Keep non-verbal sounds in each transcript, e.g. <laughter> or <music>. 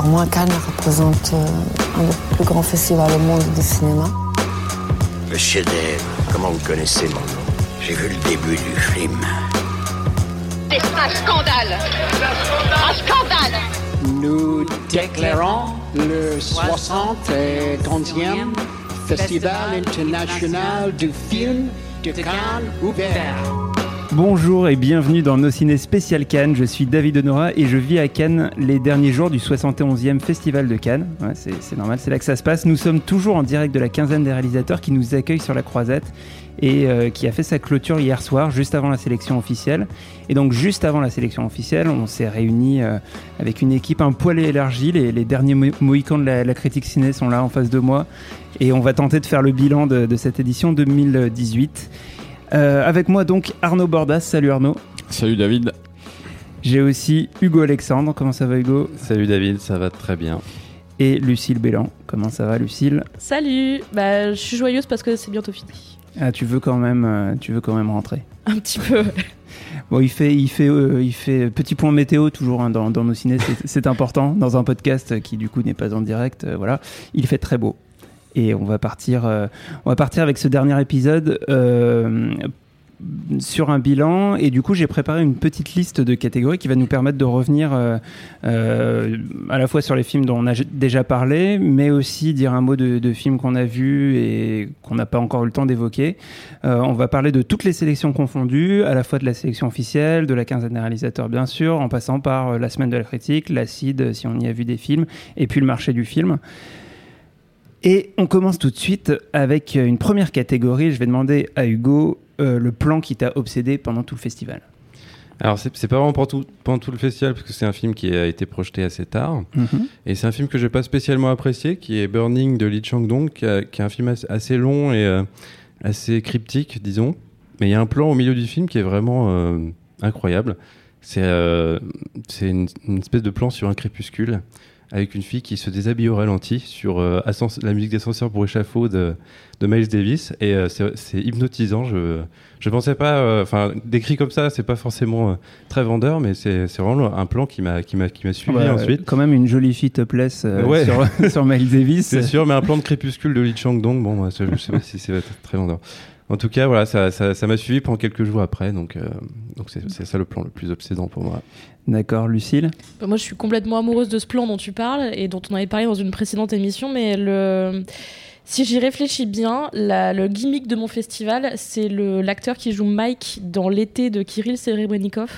pour moi, Cannes représente euh, un des plus grands festivals au monde du cinéma. Le chef-d'œuvre, comment vous connaissez mon nom? J'ai vu le début du film. C'est un scandale Un scandale Nous déclarons le 71e Festival international du film de Cannes ouvert. Bonjour et bienvenue dans Nos Ciné Spécial Cannes. Je suis David Honora et je vis à Cannes les derniers jours du 71e Festival de Cannes. C'est normal, c'est là que ça se passe. Nous sommes toujours en direct de la quinzaine des réalisateurs qui nous accueillent sur la croisette et euh, qui a fait sa clôture hier soir, juste avant la sélection officielle. Et donc, juste avant la sélection officielle, on s'est réunis euh, avec une équipe un poil élargie. Les, derniers mo- mohicans de la, critique ciné sont là en face de moi et on va tenter de faire le bilan de cette édition 2018. Euh, avec moi donc Arnaud Bordas. Salut Arnaud. Salut David. J'ai aussi Hugo Alexandre. Comment ça va Hugo? Salut David, ça va très bien. Et Lucille Bélan. Comment ça va Lucille? Salut bah, Je suis joyeuse parce que c'est bientôt fini. Ah, tu veux quand même, euh, tu veux quand même rentrer. Un petit peu. <laughs> Bon, il fait, il fait, euh, il fait petit point météo toujours hein, dans, dans nos ciné. C'est- C'est important dans un podcast qui du coup n'est pas en direct. euh, voilà, il fait très beau. Et on va partir, euh, on va partir avec ce dernier épisode euh, sur un bilan. Et du coup, j'ai préparé une petite liste de catégories qui va nous permettre de revenir euh, à la fois sur les films dont on a déjà parlé, mais aussi dire un mot de, films qu'on a vus et qu'on n'a pas encore eu le temps d'évoquer. On va parler de toutes les sélections confondues, à la fois de la sélection officielle, de la quinzaine des réalisateurs bien sûr, en passant par la semaine de la critique, l'acide si on y a vu des films, et puis le marché du film. Et on commence tout de suite avec euh, une première catégorie. Je vais demander à Hugo euh, le plan qui t'a obsédé pendant tout le festival. Alors c'est c'est pas vraiment pendant tout, pendant tout le festival parce que c'est un film qui a été projeté assez tard. Et c'est un film que j'ai pas spécialement apprécié qui est Burning de Lee Chang-dong qui, a- qui est un film assez, long et euh, assez cryptique disons. Mais il y a un plan au milieu du film qui est vraiment euh, incroyable. C'est c'est une, une espèce de plan sur un crépuscule avec une fille qui se déshabille au ralenti sur euh, la musique d'ascenseur pour échafaud de, de Miles Davis et euh, c'est hypnotisant je je pensais pas euh, enfin décrit comme ça c'est pas forcément très vendeur mais c'est vraiment un plan qui m'a qui m'a qui m'a suivi Ouais, ensuite Quand même une jolie fille topless Ouais. sur, <laughs> sur Miles Davis. c'est sûr mais un plan de crépuscule de Lee Chang-dong bon moi, ça, je sais pas si c'est très vendeur en tout cas voilà ça ça ça m'a suivi pendant quelques jours après donc euh, donc c'est c'est ça le plan le plus obsédant pour moi D'accord, Lucille. Bah, moi, je suis complètement amoureuse de ce plan dont tu parles et dont on avait parlé dans une précédente émission, mais le... si j'y réfléchis bien, la- le gimmick de mon festival, c'est le- l'acteur qui joue Mike dans l'été de Kirill Serebrennikov,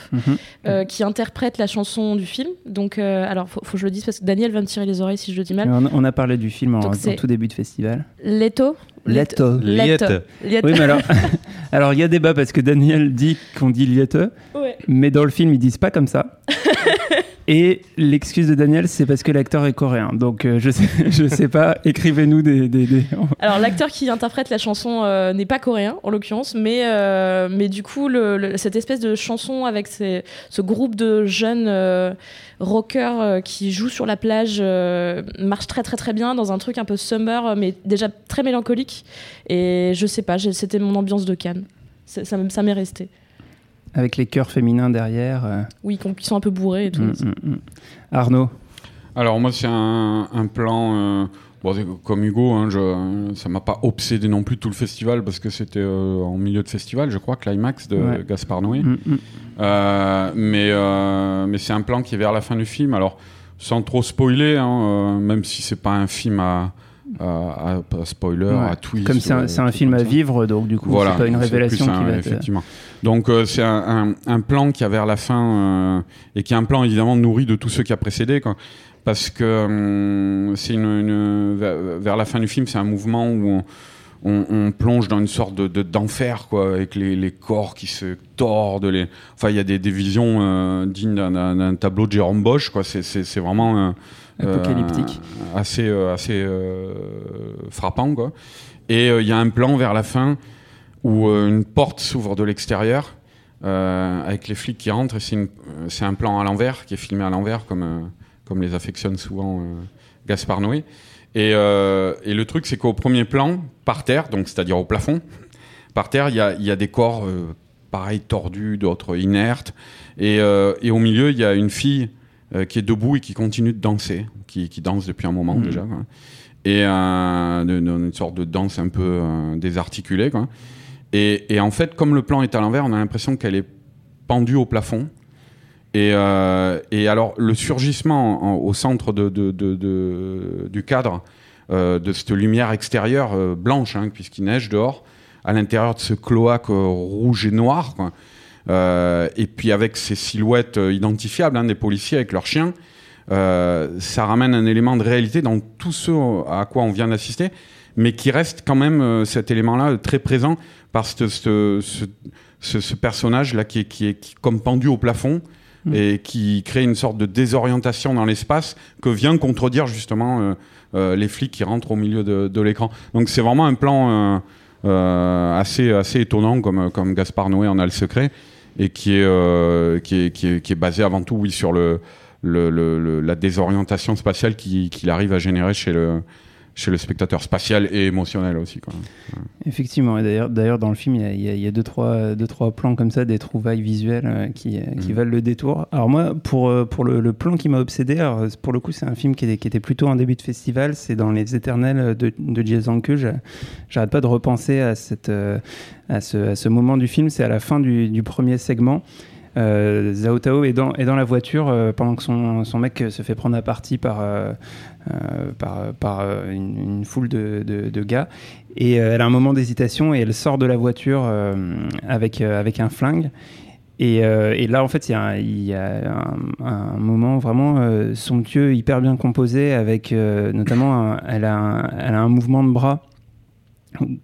euh, qui interprète la chanson du film. Donc, euh, alors, faut, faut que je le dise parce que Daniel va me tirer les oreilles si je le dis mal. On, on a parlé du film en, tout début de festival. Leto Leto. Leto. Oui, mais alors, <laughs> alors il y a débat parce que Daniel dit qu'on dit Liette, Ouais. mais dans le film ils disent pas comme ça. <laughs> Et l'excuse de Daniel, c'est parce que l'acteur est coréen. Donc euh, je sais, <laughs> je sais pas. Écrivez-nous des, des- Alors l'acteur qui interprète la chanson euh, n'est pas coréen en l'occurrence, mais euh, mais du coup cette espèce de chanson avec ce groupe de jeunes rockers qui jouent sur la plage marche très très très bien dans un truc un peu summer mais déjà très mélancolique et je sais pas, c'était mon ambiance de Cannes. Ça m'est resté. Avec les chœurs féminins derrière. euh, Oui, qu'on- qui sont un peu bourrés et tout. mm, mm, mm. Arnaud. Alors moi c'est un, un plan euh, bon, comme Hugo, hein, je, ça m'a pas obsédé non plus tout le festival parce que c'était euh, en milieu de festival, je crois, climax de Ouais. Gaspard Noé. Euh, mais euh, mais c'est un plan qui est vers la fin du film. Alors sans trop spoiler, hein, euh, même si c'est pas un film à, à, à- pas spoiler, Ouais. à twist. Comme c'est un, film à vivre, donc du coup c'est pas une révélation qui un- va. te- effectivement. Donc euh, c'est un, un- un plan qui a vers la fin euh, et qui est un plan évidemment nourri de tout ce qui a précédé, quoi. parce que hum, c'est une, une- vers, la fin du film, c'est un mouvement où on, on, on plonge dans une sorte de de- d'enfer, quoi, avec les, les corps qui se tordent. Les... Enfin, il y a des, des visions euh, dignes d'un- tableau de Jérôme Bosch, quoi. C'est- C'est c'est vraiment euh, euh, Apocalyptique. assez, euh, assez euh, frappant, quoi. Et euh, il y a un plan vers la fin où euh, une porte s'ouvre de l'extérieur euh, avec les flics qui rentrent et c'est euh, c'est un plan à l'envers qui est filmé à l'envers comme, comme les affectionne souvent euh, Gaspard Noé. Et, euh, et le truc c'est qu'au premier plan, par terre, donc c'est-à-dire au plafond, <laughs> par terre il y a, y a des corps euh, pareil tordus, d'autres inertes et, euh, et au milieu il y a une fille euh, qui est debout et qui continue de danser, qui, qui danse depuis un moment Mhm. déjà. quoi. Et euh, une sorte de danse un peu désarticulée. Quoi. Et, en fait, comme le plan est à l'envers, on a l'impression qu'elle est pendue au plafond. Et, euh, alors, le surgissement en- au centre du cadre euh, de cette lumière extérieure euh, blanche, hein, puisqu'il neige dehors, à l'intérieur de ce cloaque rouge et noir, et puis avec ces silhouettes identifiables hein, des policiers avec leurs chiens, ça ramène un élément de réalité dans tout ce à quoi on vient d'assister, mais qui reste quand même euh, cet élément-là euh, très présent que ce, ce, ce- ce personnage-là qui est, qui est qui comme pendu au plafond Mm. et qui crée une sorte de désorientation dans l'espace que vient contredire justement euh, euh, les flics qui rentrent au milieu de, de l'écran. Donc c'est vraiment un plan euh, assez, assez étonnant comme, comme Gaspard Noé en a le secret et qui est, qui est, qui est, qui est basé avant tout oui, sur le, le, le- le- la désorientation spatiale qui- qu'il arrive à générer chez le, chez le spectateur spatial et émotionnel aussi. Quoi. Effectivement, et d'ailleurs, d'ailleurs dans le film, il y a, y y deux, trois, deux, trois plans comme ça, des trouvailles visuelles euh, qui, euh, qui Mhm. valent le détour. Alors moi, pour, euh, pour le, le plan qui m'a obsédé, alors, pour le coup, c'est un film qui était, qui était plutôt en début de festival, c'est dans Les Éternels de, de Jie Zhangke. J'a- J'arrête pas de repenser à, cette, à, ce, à ce moment du film, c'est à la fin du, du premier segment. Euh, Zhao Tao est dans, est dans la voiture euh, pendant que son, son mec se fait prendre à partie par, euh, par, par euh, une, foule de, de- gars. Et euh, elle a un moment d'hésitation et elle sort de la voiture euh, avec, euh, avec un flingue. Et, euh, et là, en fait, il y a, un, moment vraiment euh, somptueux, hyper bien composé, avec euh, notamment, elle, a un, elle a un mouvement de bras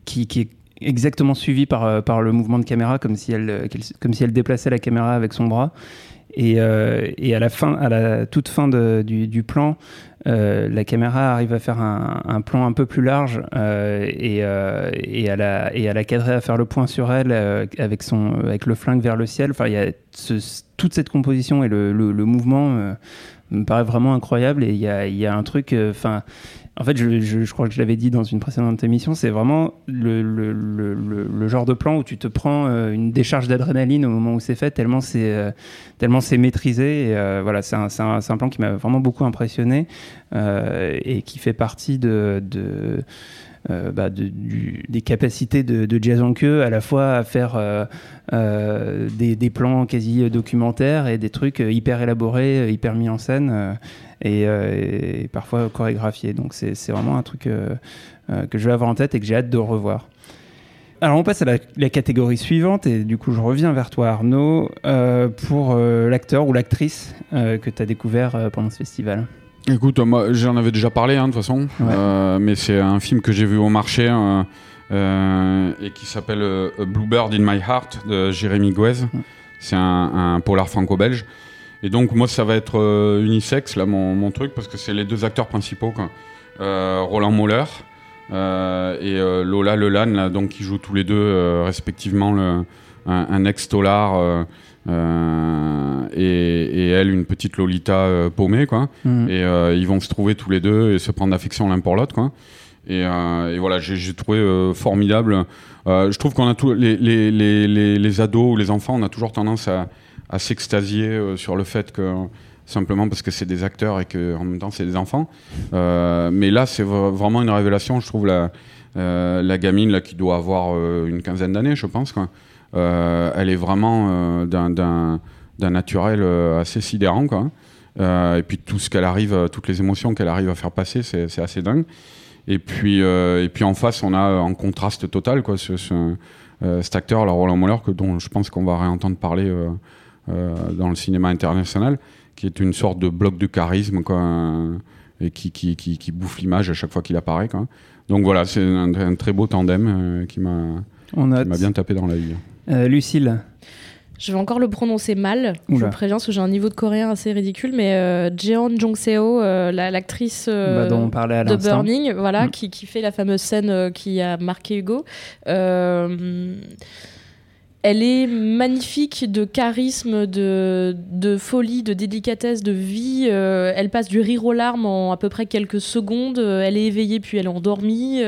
qui, qui est exactement suivi par, euh, par le mouvement de caméra, comme si elle, euh, comme si elle déplaçait la caméra avec son bras. Et, euh, et à la fin, à la toute fin du plan, euh, la caméra arrive à faire un, plan un peu plus large euh, et, euh, et, à la, à cadrer à faire le point sur elle avec, le flingue vers le ciel. Enfin, toute cette composition et le, mouvement me paraît vraiment incroyable. Et il y a, un truc. En fait, je, je- je crois que je l'avais dit dans une précédente émission, c'est vraiment le, le- le- le- genre de plan où tu te prends euh, une décharge d'adrénaline au moment où c'est fait, tellement c'est euh, tellement c'est maîtrisé. Euh, voilà, c'est un, un- un plan qui m'a vraiment beaucoup impressionné euh, et qui fait partie de, de, euh, bah, des capacités de, de Jia Zhangke à la fois à faire euh, euh, des, plans quasi documentaires et des trucs hyper élaborés, hyper mis en scène et, parfois chorégraphiés. Donc c'est vraiment un truc que je vais avoir en tête et que j'ai hâte de revoir. Alors on passe à la, catégorie suivante et du coup je reviens vers toi Arnaud pour l'acteur ou l'actrice que tu as découvert pendant ce festival. Écoute, moi j'en avais déjà parlé hein, de toute façon, Ouais. Euh, mais c'est un film que j'ai vu au marché euh, euh, et qui s'appelle euh, Bluebird in My Heart de Jérémy Guez. C'est un, un polar franco-belge. Et donc moi ça va être unisexe là mon, mon truc parce que c'est les deux acteurs principaux quoi. Roland Moller et Lola Lelan là, donc qui jouent tous les deux respectivement le, un, un ex-tolar euh, et, et elle une petite Lolita euh, paumée quoi. Mhm. Et euh, ils vont se trouver tous les deux et se prendre d'affection l'un pour l'autre, quoi. Et, euh, et voilà, j'ai trouvé euh, formidable. Euh, je trouve qu'on a tous les, les, les, les, les ados ou les enfants, on a toujours tendance à, à s'extasier sur le fait que simplement parce que c'est des acteurs et que en même temps c'est des enfants. Mais là, c'est vraiment une révélation. Je trouve la, la gamine là qui doit avoir une quinzaine d'années, je pense. Quoi. Euh, elle est vraiment euh, d'un- naturel euh, assez sidérant, quoi. Et puis tout ce qu'elle arrive, toutes les émotions qu'elle arrive à faire passer, c'est assez dingue. Et puis, et puis en face, on a en contraste total quoi, ce, ce- cet acteur, là, Roland Moller, que, dont je pense qu'on va réentendre parler dans le cinéma international, qui est une sorte de bloc de charisme quoi, et qui, qui, qui, qui bouffe l'image à chaque fois qu'il apparaît. Quoi. donc voilà, c'est un, un très beau tandem euh, qui m'a bien tapé dans l'œil. Euh, Lucille. Je vais encore le prononcer mal. Je Oula. vous préviens parce que j'ai un niveau de coréen assez ridicule, mais euh, Jeon Jong-seo, euh, la- l'actrice euh, Bah, dont on parlait à de. Burning, voilà, Mm. qui, qui fait la fameuse scène qui a marqué Hugo. Elle est magnifique de charisme, de, de folie, de délicatesse, de vie. Elle passe du rire aux larmes en à peu près quelques secondes. Elle est éveillée puis elle est endormie.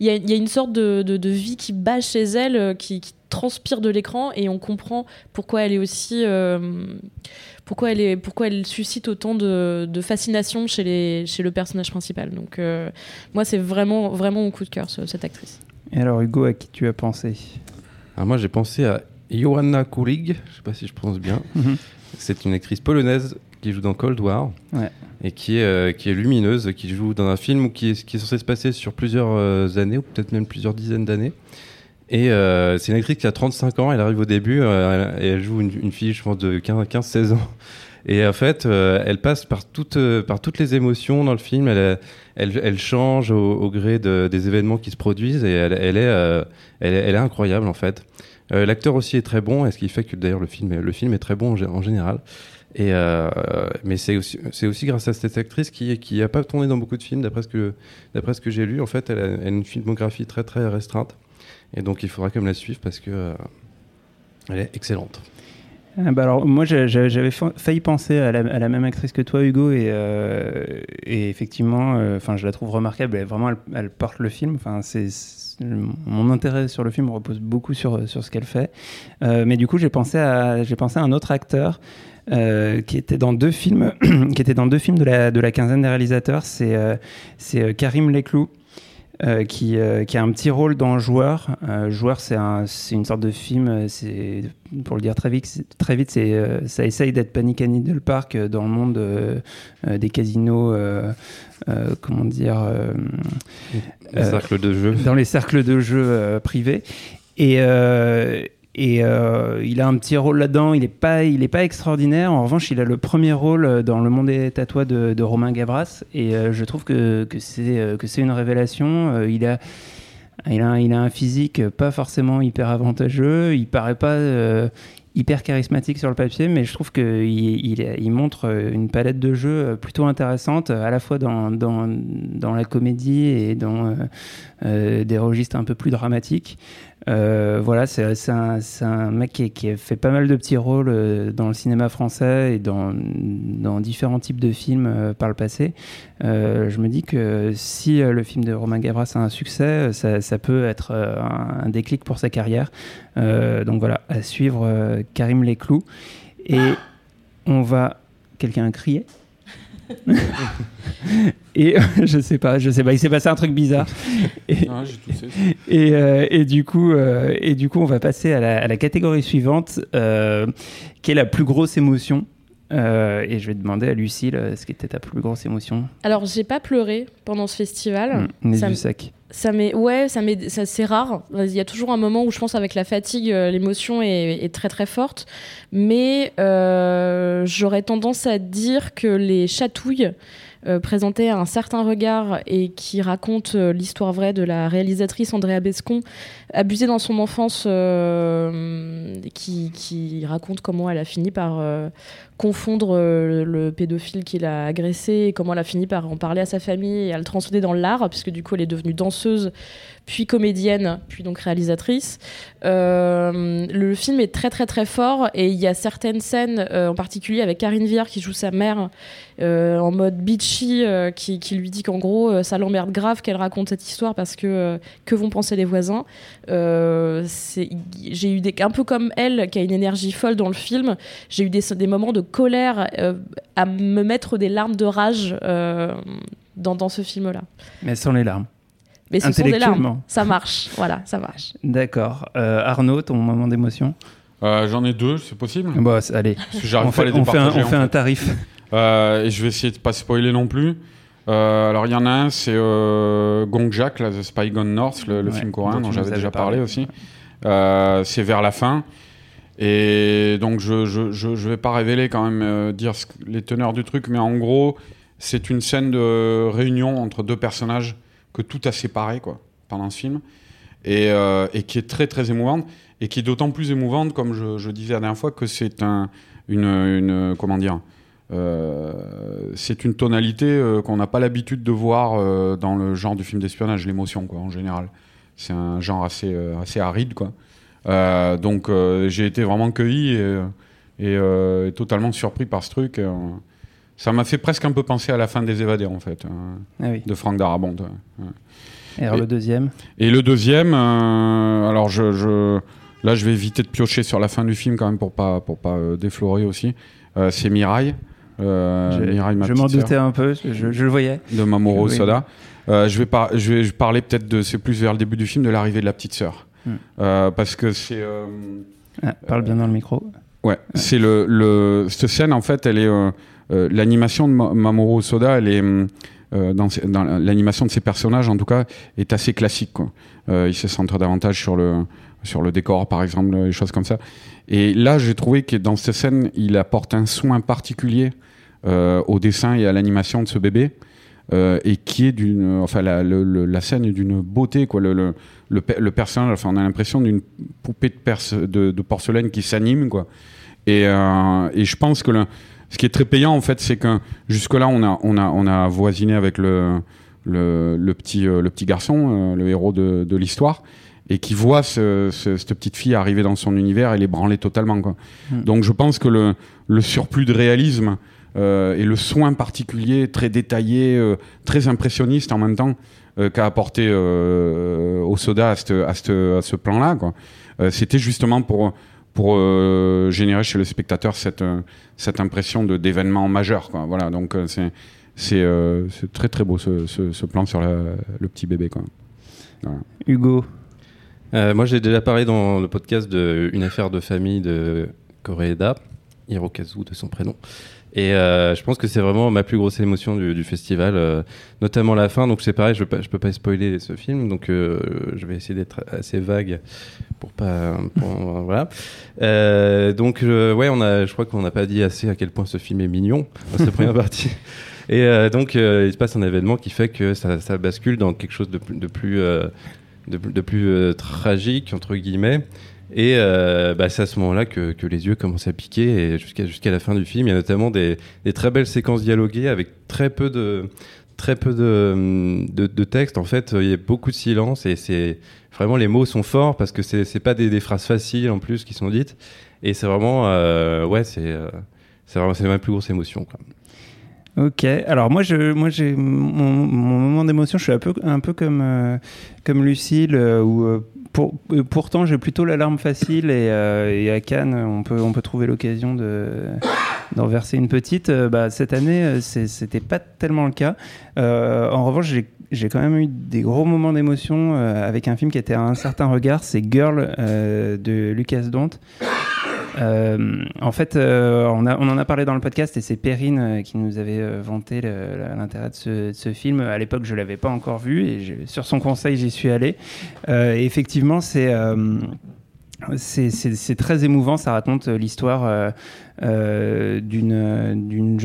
Il y, a, il y a une sorte de, de- de vie qui bat chez elle, qui, qui transpire de l'écran et on comprend pourquoi elle est aussi. euh, pourquoi elle, est, pourquoi elle suscite autant de, de fascination chez, les, chez le personnage principal. Donc, euh, moi, c'est vraiment, vraiment mon coup de cœur, ce- cette actrice. Et alors, Hugo, à qui tu as pensé? Alors moi j'ai pensé à Joanna Kulig, je sais pas si je prononce bien. <laughs> Mhm. C'est une actrice polonaise qui joue dans Cold War Ouais. et qui est, euh, qui est lumineuse, qui joue dans un film qui est, qui est censé se passer sur plusieurs euh, années ou peut-être même plusieurs dizaines d'années. Et euh, c'est une actrice qui a 35 ans, elle arrive au début euh, et elle joue une, fille, je pense, de 15-16 ans. Et en fait, euh, elle passe par toutes, les émotions dans le film. Elle, change au, gré de- des événements qui se produisent et elle, est, incroyable en fait. L'acteur aussi est très bon, ce qui fait que d'ailleurs le film, est- très bon en, gé- en général. Mais c'est aussi, grâce à cette actrice qui qui a pas tourné dans beaucoup de films, d'après ce que d'après ce que j'ai lu. En fait, elle a, elle a une filmographie très très restreinte, et donc il faudra quand même la suivre parce que euh, elle est excellente. Ah bah alors, moi, j'avais fa- failli penser à la, même actrice que toi, Hugo, et, euh, effectivement, euh, enfin, je la trouve remarquable. Elle, vraiment, elle, porte le film. Enfin, c'est mon intérêt sur le film repose beaucoup sur sur ce qu'elle fait. Euh, mais du coup, j'ai pensé à j'ai pensé à un autre acteur. qui était dans deux films, <clears throat> qui était dans deux films de la, de la quinzaine des réalisateurs, c'est c'est Karim Leclou, euh, qui, euh, qui a un petit rôle dans Joueur. Euh, Joueur, c'est un, c'est une sorte de film, euh, pour le dire très vite, très vite ça essaye d'être Panic at Needle Park dans le monde des casinos, comment dire, euh, Le Euh, cercle de jeu. dans les cercles de jeu privés. Et, euh, et euh, il a un petit rôle là-dedans. Il n'est pas, est pas extraordinaire. En revanche, il a le premier rôle euh, dans Le Monde des Tatois de, de Romain Gabras. Et euh, je trouve que, que c'est une révélation. Il a il a, il a un physique pas forcément hyper avantageux. Il paraît pas hyper charismatique sur le papier, mais je trouve qu'il il, montre une palette de jeux plutôt intéressante, à la fois dans, dans, dans la comédie et dans des registres un peu plus dramatiques. Euh, voilà, c'est un, mec qui, qui a fait pas mal de petits rôles euh, dans le cinéma français et dans, dans différents types de films euh, par le passé. Euh, je me dis que si le film de Romain Gavras a un succès, ça, ça peut être un, un déclic pour sa carrière. Euh, donc voilà, à suivre Karim Leclou. Et on va. Quelqu'un a crié? <laughs> et euh, je sais pas, je sais pas, il s'est passé un truc bizarre. <laughs> Et, Ah, j'ai toussé. <laughs> et, euh, et du coup, euh, et du coup, on va passer à la, à la catégorie suivante, euh, qui est la plus grosse émotion. Euh, et je vais demander à Lucille euh, ce qui était ta plus grosse émotion. Alors, j'ai pas pleuré pendant ce festival. Mmh, ça du me- sac. Ça ouais, ça c'est rare. Il y a toujours un moment où je pense avec la fatigue, euh, l'émotion est, très très forte. Mais euh, j'aurais tendance à dire que les chatouilles euh, présentaient un certain regard et qui racontent euh, l'histoire vraie de la réalisatrice Andrea Bescon, abusée dans son enfance, qui, qui raconte comment elle a fini par confondre euh, le pédophile qui l'a agressé et comment elle a fini par en parler à sa famille et à le transcender dans l'art, puisque du coup elle est devenue danseuse, puis comédienne, puis donc réalisatrice. Euh, le film est très très très fort et il y a certaines scènes, euh, en particulier avec Karine Viard qui joue sa mère en mode bitchy, qui, lui dit qu'en gros ça l'emmerde grave qu'elle raconte cette histoire parce que que vont penser les voisins. J'ai eu des, un peu comme elle qui a une énergie folle dans le film, j'ai eu des, des moments de colère euh, à me mettre des larmes de rage euh, dans, dans ce film-là. Mais sans les larmes. Mais ce sont des larmes. Ça marche, voilà, ça marche. <laughs> D'accord. Euh, Arnaud, ton moment d'émotion? Euh, J'en ai deux, c'est possible? Bon, c'est- allez. On fait, les on fait un, on fait tarif. Euh, et je vais essayer de pas spoiler non plus. Euh, alors il y en a un, c'est euh, Gong Jack, là, The Spy Gone North, le, le Ouais, film coréen dont j'avais avais déjà parlé. parlé aussi. Euh, c'est vers la fin. Et donc je je, je, je vais pas révéler quand même euh, dire les teneurs du truc, mais en gros c'est une scène de réunion entre deux personnages que tout a séparé quoi pendant ce film et, euh, et qui est très très émouvante et qui est d'autant plus émouvante comme je, disais la dernière fois que c'est un une, comment dire euh, c'est une tonalité qu'on n'a pas l'habitude de voir dans le genre du film d'espionnage, l'émotion, quoi, en général. C'est un genre assez, assez aride, quoi. Euh, donc euh, j'ai été vraiment cueilli et, et, euh, et totalement surpris par ce truc. ça m'a fait presque un peu penser à la fin des Évadés, en fait, euh, Ah oui. de Franck Darabont. Et alors Et- le deuxième Et le deuxième, euh, alors je, je- là je vais éviter de piocher sur la fin du film quand même pour pas pour pas euh, déflorer aussi. Euh, c'est Mirai, Je, Mirai, ma je m'en sœur, doutais un peu, je, je le voyais. de Mamoru. Soda. Je vais par- je vais parler peut-être de c'est plus vers le début du film de l'arrivée de la petite sœur. Euh, parce que c'est euh, Ah, parle bien dans le micro. Ouais, c'est le, le cette scène en fait, elle est euh, l'animation de Ma- Mamoru Soda, elle est dans, l'animation de ses personnages en tout cas est assez classique. Quoi. Il se centre davantage sur le sur le décor par exemple, des choses comme ça. Et là, j'ai trouvé que dans cette scène, il apporte un soin particulier au dessin et à l'animation de ce bébé. Euh, et qui est d'une, enfin la, le- le- la scène est d'une beauté quoi. Le, le, le, pe- le personnage, enfin on a l'impression d'une poupée de, perce- de, de porcelaine qui s'anime quoi. Et, euh, et je pense que le, ce qui est très payant en fait, c'est que jusque là on a on a on a voisiné avec le le, le petit euh, le petit garçon, euh, le héros de, de l'histoire. Et qui voit ce- ce- cette petite fille arriver dans son univers et l'ébranler totalement. Quoi. Mm. Donc je pense que le, le surplus de réalisme euh, et le soin particulier, très détaillé, euh, très impressionniste en même temps, euh, qu'a apporté euh, au soda à, cette- à, cette- à ce plan-là. Euh, c'était justement pour, pour euh, générer chez le spectateur cette, euh, cette impression de- d'événement majeur. Quoi. Voilà, donc euh, c'est, euh, très très beau ce, ce- ce plan sur la- le petit bébé. Quoi. Voilà. Hugo, Euh, moi, j'ai déjà parlé dans le podcast de Une affaire de famille de Koreeda, Hirokazu de son prénom. Et euh, je pense que c'est vraiment ma plus grosse émotion du, du festival, euh, notamment la fin. Donc c'est pareil, je peux pas, je peux pas spoiler ce film, donc euh, je vais essayer d'être assez vague pour pas, pour- <laughs> voilà. Donc ouais, on a, je crois qu'on n'a pas dit assez à quel point ce film est mignon dans sa première <laughs> partie. Et donc il se passe un événement qui fait que ça, ça bascule dans quelque chose de plus, de plus de, de plus tragique entre guillemets et euh, bah, c'est à ce moment-là que, les yeux commencent à piquer et jusqu'à jusqu'à la fin du film. Il y a notamment des, très belles séquences dialoguées avec très peu de très peu de, de, texte. En fait il y a beaucoup de silence et vraiment les mots sont forts parce que c'est c'est pas des, phrases faciles en plus qui sont dites. Et c'est vraiment euh, ouais c'est euh, c'est vraiment ma plus grosse émotion. Ok, alors moi, je, moi j'ai mon, mon moment d'émotion, je suis un peu, un peu comme, euh, comme Lucille, euh, euh, pour, euh, pourtant j'ai plutôt l'alarme facile et, euh, et à Cannes, on peut, on peut trouver l'occasion de d'en verser une petite. Bah, cette année, c'était pas tellement le cas. En revanche, j'ai j'ai quand même eu des gros moments d'émotion euh, avec un film qui était à un certain regard, c'est Girl euh, de Lucas Dont. Euh, en fait, euh, on, en a parlé dans le podcast et c'est Perrine euh, qui nous avait vanté l'intérêt de ce, film. À l'époque, je l'avais pas encore vu et sur son conseil, j'y suis allé. Effectivement, c'est très émouvant. Ça raconte l'histoire d'une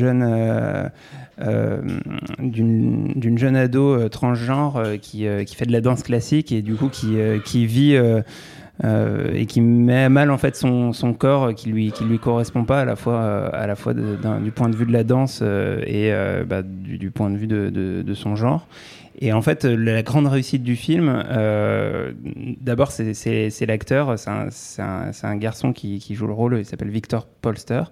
jeune ado transgenre qui, fait de la danse classique et du coup qui vit euh, et qui met à mal en fait son, son corps qui lui qui lui correspond pas à la fois euh, à la fois du point de vue de la danse euh, et bah, du, point de vue de, de- son genre. Et en fait la grande réussite du film d'abord c'est l'acteur c'est un, un- un garçon qui, qui joue le rôle il s'appelle Victor Polster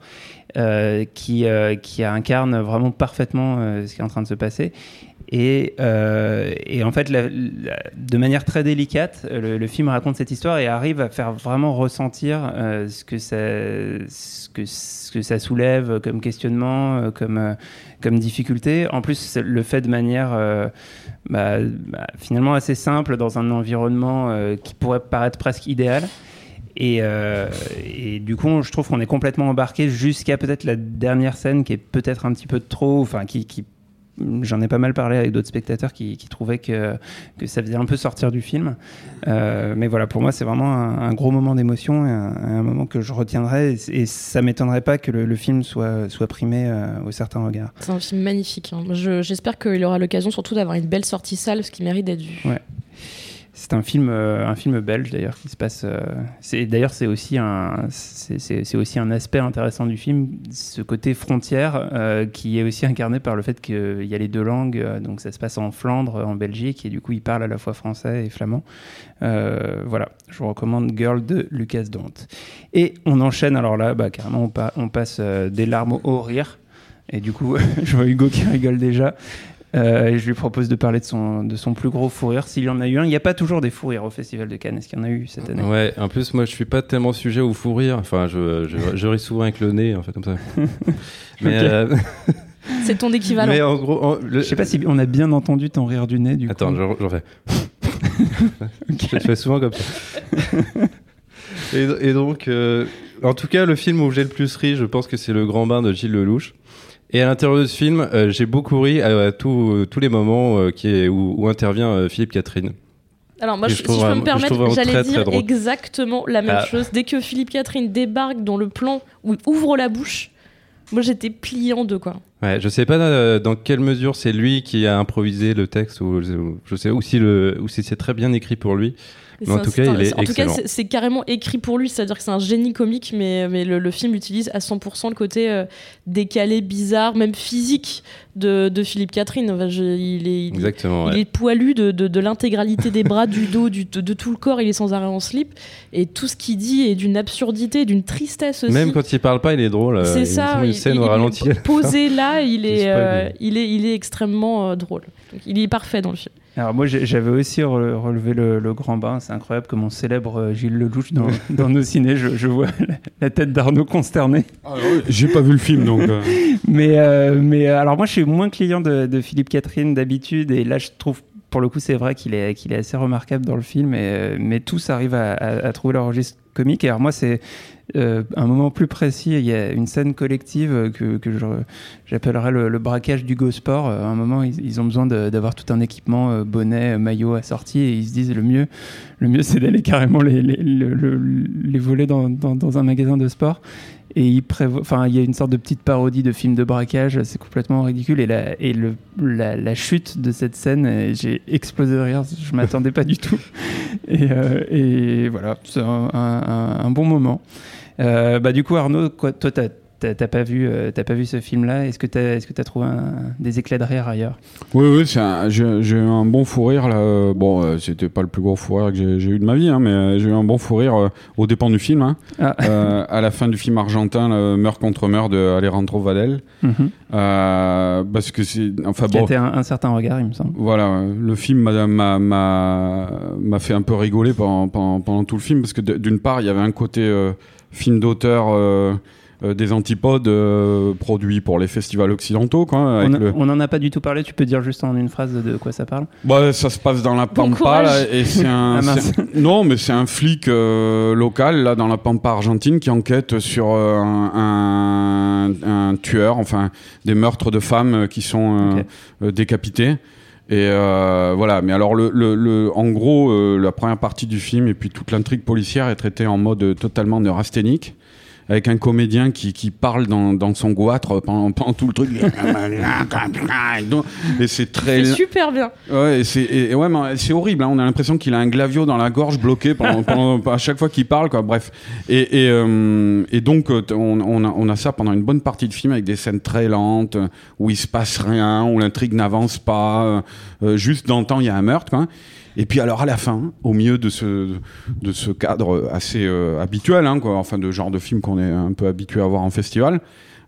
qui, qui incarne vraiment parfaitement ce qui est en train de se passer et, euh, et en fait, de manière très délicate, le, film raconte cette histoire et arrive à faire vraiment ressentir euh, ce, que ça, soulève comme questionnement, euh, comme, difficulté. En plus, le fait de manière bah, bah, finalement assez simple dans un environnement qui pourrait paraître presque idéal. Et, du coup, je trouve qu'on est complètement embarqué jusqu'à peut-être la dernière scène qui est peut-être un petit peu trop, enfin qui j'en ai pas mal parlé avec d'autres spectateurs qui, qui trouvaient que, que ça faisait un peu sortir du film. Euh, mais voilà, pour moi, c'est vraiment un, un gros moment d'émotion et un, un moment que je retiendrai. Et, et ça m'étonnerait pas que le, le film soit, soit primé euh, au certain regard. C'est un film magnifique. hein. Je- J'espère qu'il aura l'occasion surtout d'avoir une belle sortie salle, ce qui mérite d'être vu. Ouais. C'est un film, euh, un film belge d'ailleurs qui se passe. euh, c'est d'ailleurs c'est aussi un, c'est- aussi un aspect intéressant du film, ce côté frontière euh, qui est aussi incarné par le fait qu'il y a les deux langues. donc ça se passe en Flandre, en Belgique, et du coup il parle à la fois français et flamand. Voilà, je vous recommande Girl de Lucas Dont. Et on enchaîne alors là, bah, carrément on, pa- on passe des larmes au rire. Et du coup, <laughs> je vois Hugo qui rigole déjà. Euh, et je lui propose de parler de son, de son plus gros fou rire, s'il y en a eu un. Il n'y a pas toujours des fous rires au Festival de Cannes. Est-ce qu'il y en a eu cette année? Ouais, en plus, moi, je suis pas tellement sujet au fou rire. Enfin, je, je, <laughs> je ris souvent avec le nez, en fait, comme ça. <laughs> Mais, euh, <laughs> C'est ton équivalent. mais en gros, en- le- Je sais pas si on a bien entendu ton rire du nez. Du Attends, coup. j'en j'en fais. Je le fais souvent comme ça. et, et donc, euh, en tout cas, le film où j'ai le plus ri, je pense que c'est Le Grand Bain de Gilles Lelouch. Et à l'intérieur de ce film, euh, j'ai beaucoup ri à, à tous- tous les moments euh, qui est, où, où intervient euh, Philippe Catherine. Alors moi, je- je si je peux me permettre, j'allais très dire exactement la même Ah. chose. Dès que Philippe Catherine débarque dans le plan où il ouvre la bouche, moi j'étais plié en deux quoi. Ouais, je sais pas dans quelle mesure c'est lui qui a improvisé le texte ou ou je sais ou si le ou si c'est très bien écrit pour lui. Mais en tout cas, un- il est en tout cas, excellent. c'est- c'est carrément écrit pour lui, c'est-à-dire que c'est un génie comique, mais, mais le, le film utilise à 100% le côté euh, décalé, bizarre, même physique de, de Philippe Catherine. Enfin, je- il est, il- Exactement. Il ouais. est poilu de, de, de l'intégralité des bras, du dos, du, de, de tout le corps. Il est sans arrêt en slip. Et tout ce qu'il dit est d'une absurdité, d'une tristesse aussi. Même quand il parle pas, il est drôle. euh, c'est ça. Une il- scène il- au il- ralenti. Posé là, il est, euh, il est, il est extrêmement euh, drôle. Donc, il est parfait dans le film. Alors moi j'avais aussi re- relevé le, le grand bain. C'est incroyable comme on célèbre Gilles Lelouch dans, dans nos ciné. Je, je vois la, tête d'Arnaud consterné. J'ai pas vu le film donc. <laughs> Mais, euh, mais alors moi je suis moins client de, Philippe Catherine d'habitude et là je trouve pour le coup c'est vrai qu'il est, assez remarquable dans le film euh, mais tous arrivent à, trouver leur registre comique. Et alors moi c'est euh, un moment plus précis il y a une scène collective euh, que, que j'appellerais le, braquage du Go Sport. Euh, à un moment ils, ont besoin d'avoir tout un équipement euh, bonnet maillot assorti et ils se disent le mieux le mieux c'est d'aller carrément les, les, le- le- les voler dans un magasin de sport et il prévoit, enfin, il y a une sorte de petite parodie de film de braquage, c'est complètement ridicule. Et la, et le, la, la chute de cette scène, euh, j'ai explosé de rire, je m'attendais pas du tout. <laughs> Et, euh, et voilà, c'est un, un- un bon moment. Euh, bah, du coup, Arnaud, quoi, toi, t'as t'as- pas vu, euh, pas vu ce film-là Est-ce que t'as, est-ce que t'as trouvé un- des éclats de rire ailleurs? Oui, oui, j'ai eu un bon fou rire là. euh, Bon, euh, c'était pas le plus gros fou rire que j'ai eu de ma vie, hein, mais euh, j'ai eu un bon fou rire euh, au dépens du film. hein. Ah. Euh, à la fin du film argentin, Meurtre contre meurtre de Alejandro Vadel. Mhm. Euh, parce que c'est. Enfin bon. été un, un certain regard, il me semble. Voilà, le film m'a- fait un peu rigoler pendant, pendant, pendant tout le film parce que d'une part, il y avait un côté film d'auteur des antipodes euh, produit pour les festivals occidentaux. Quoi, avec On, a- le... on en a pas du tout parlé, tu peux dire juste en une phrase de quoi ça parle? Bah, ça se passe dans la Pampa là, et c'est <laughs> un, Ah, c'est un- non mais c'est un flic euh, local là dans la Pampa argentine qui enquête sur euh, un, un- un tueur, enfin des meurtres de femmes euh, qui sont euh, Ok. euh, décapitées. Et euh, voilà, mais alors le, le, le- en gros, euh, la première partie du film et puis toute l'intrigue policière est traitée en mode euh, totalement neurasthénique, avec un comédien qui, qui parle dans, dans son goitre pendant, pendant tout le truc. Et c'est très C'est super bien. Ouais, c'est ouais, mais c'est horrible. hein. On a l'impression qu'il a un glavio dans la gorge bloqué pendant, pendant- à chaque fois qu'il parle, quoi. Bref. Et, et, euh, et donc euh, on, on a, on a ça pendant une bonne partie de film avec des scènes très lentes où il se passe rien, où l'intrigue n'avance pas. euh, juste dans le temps, il y a un meurtre, quoi. Et puis alors à la fin, au milieu de ce de ce cadre assez euh, habituel, hein, enfin de genre de film qu'on est un peu habitué à voir en festival,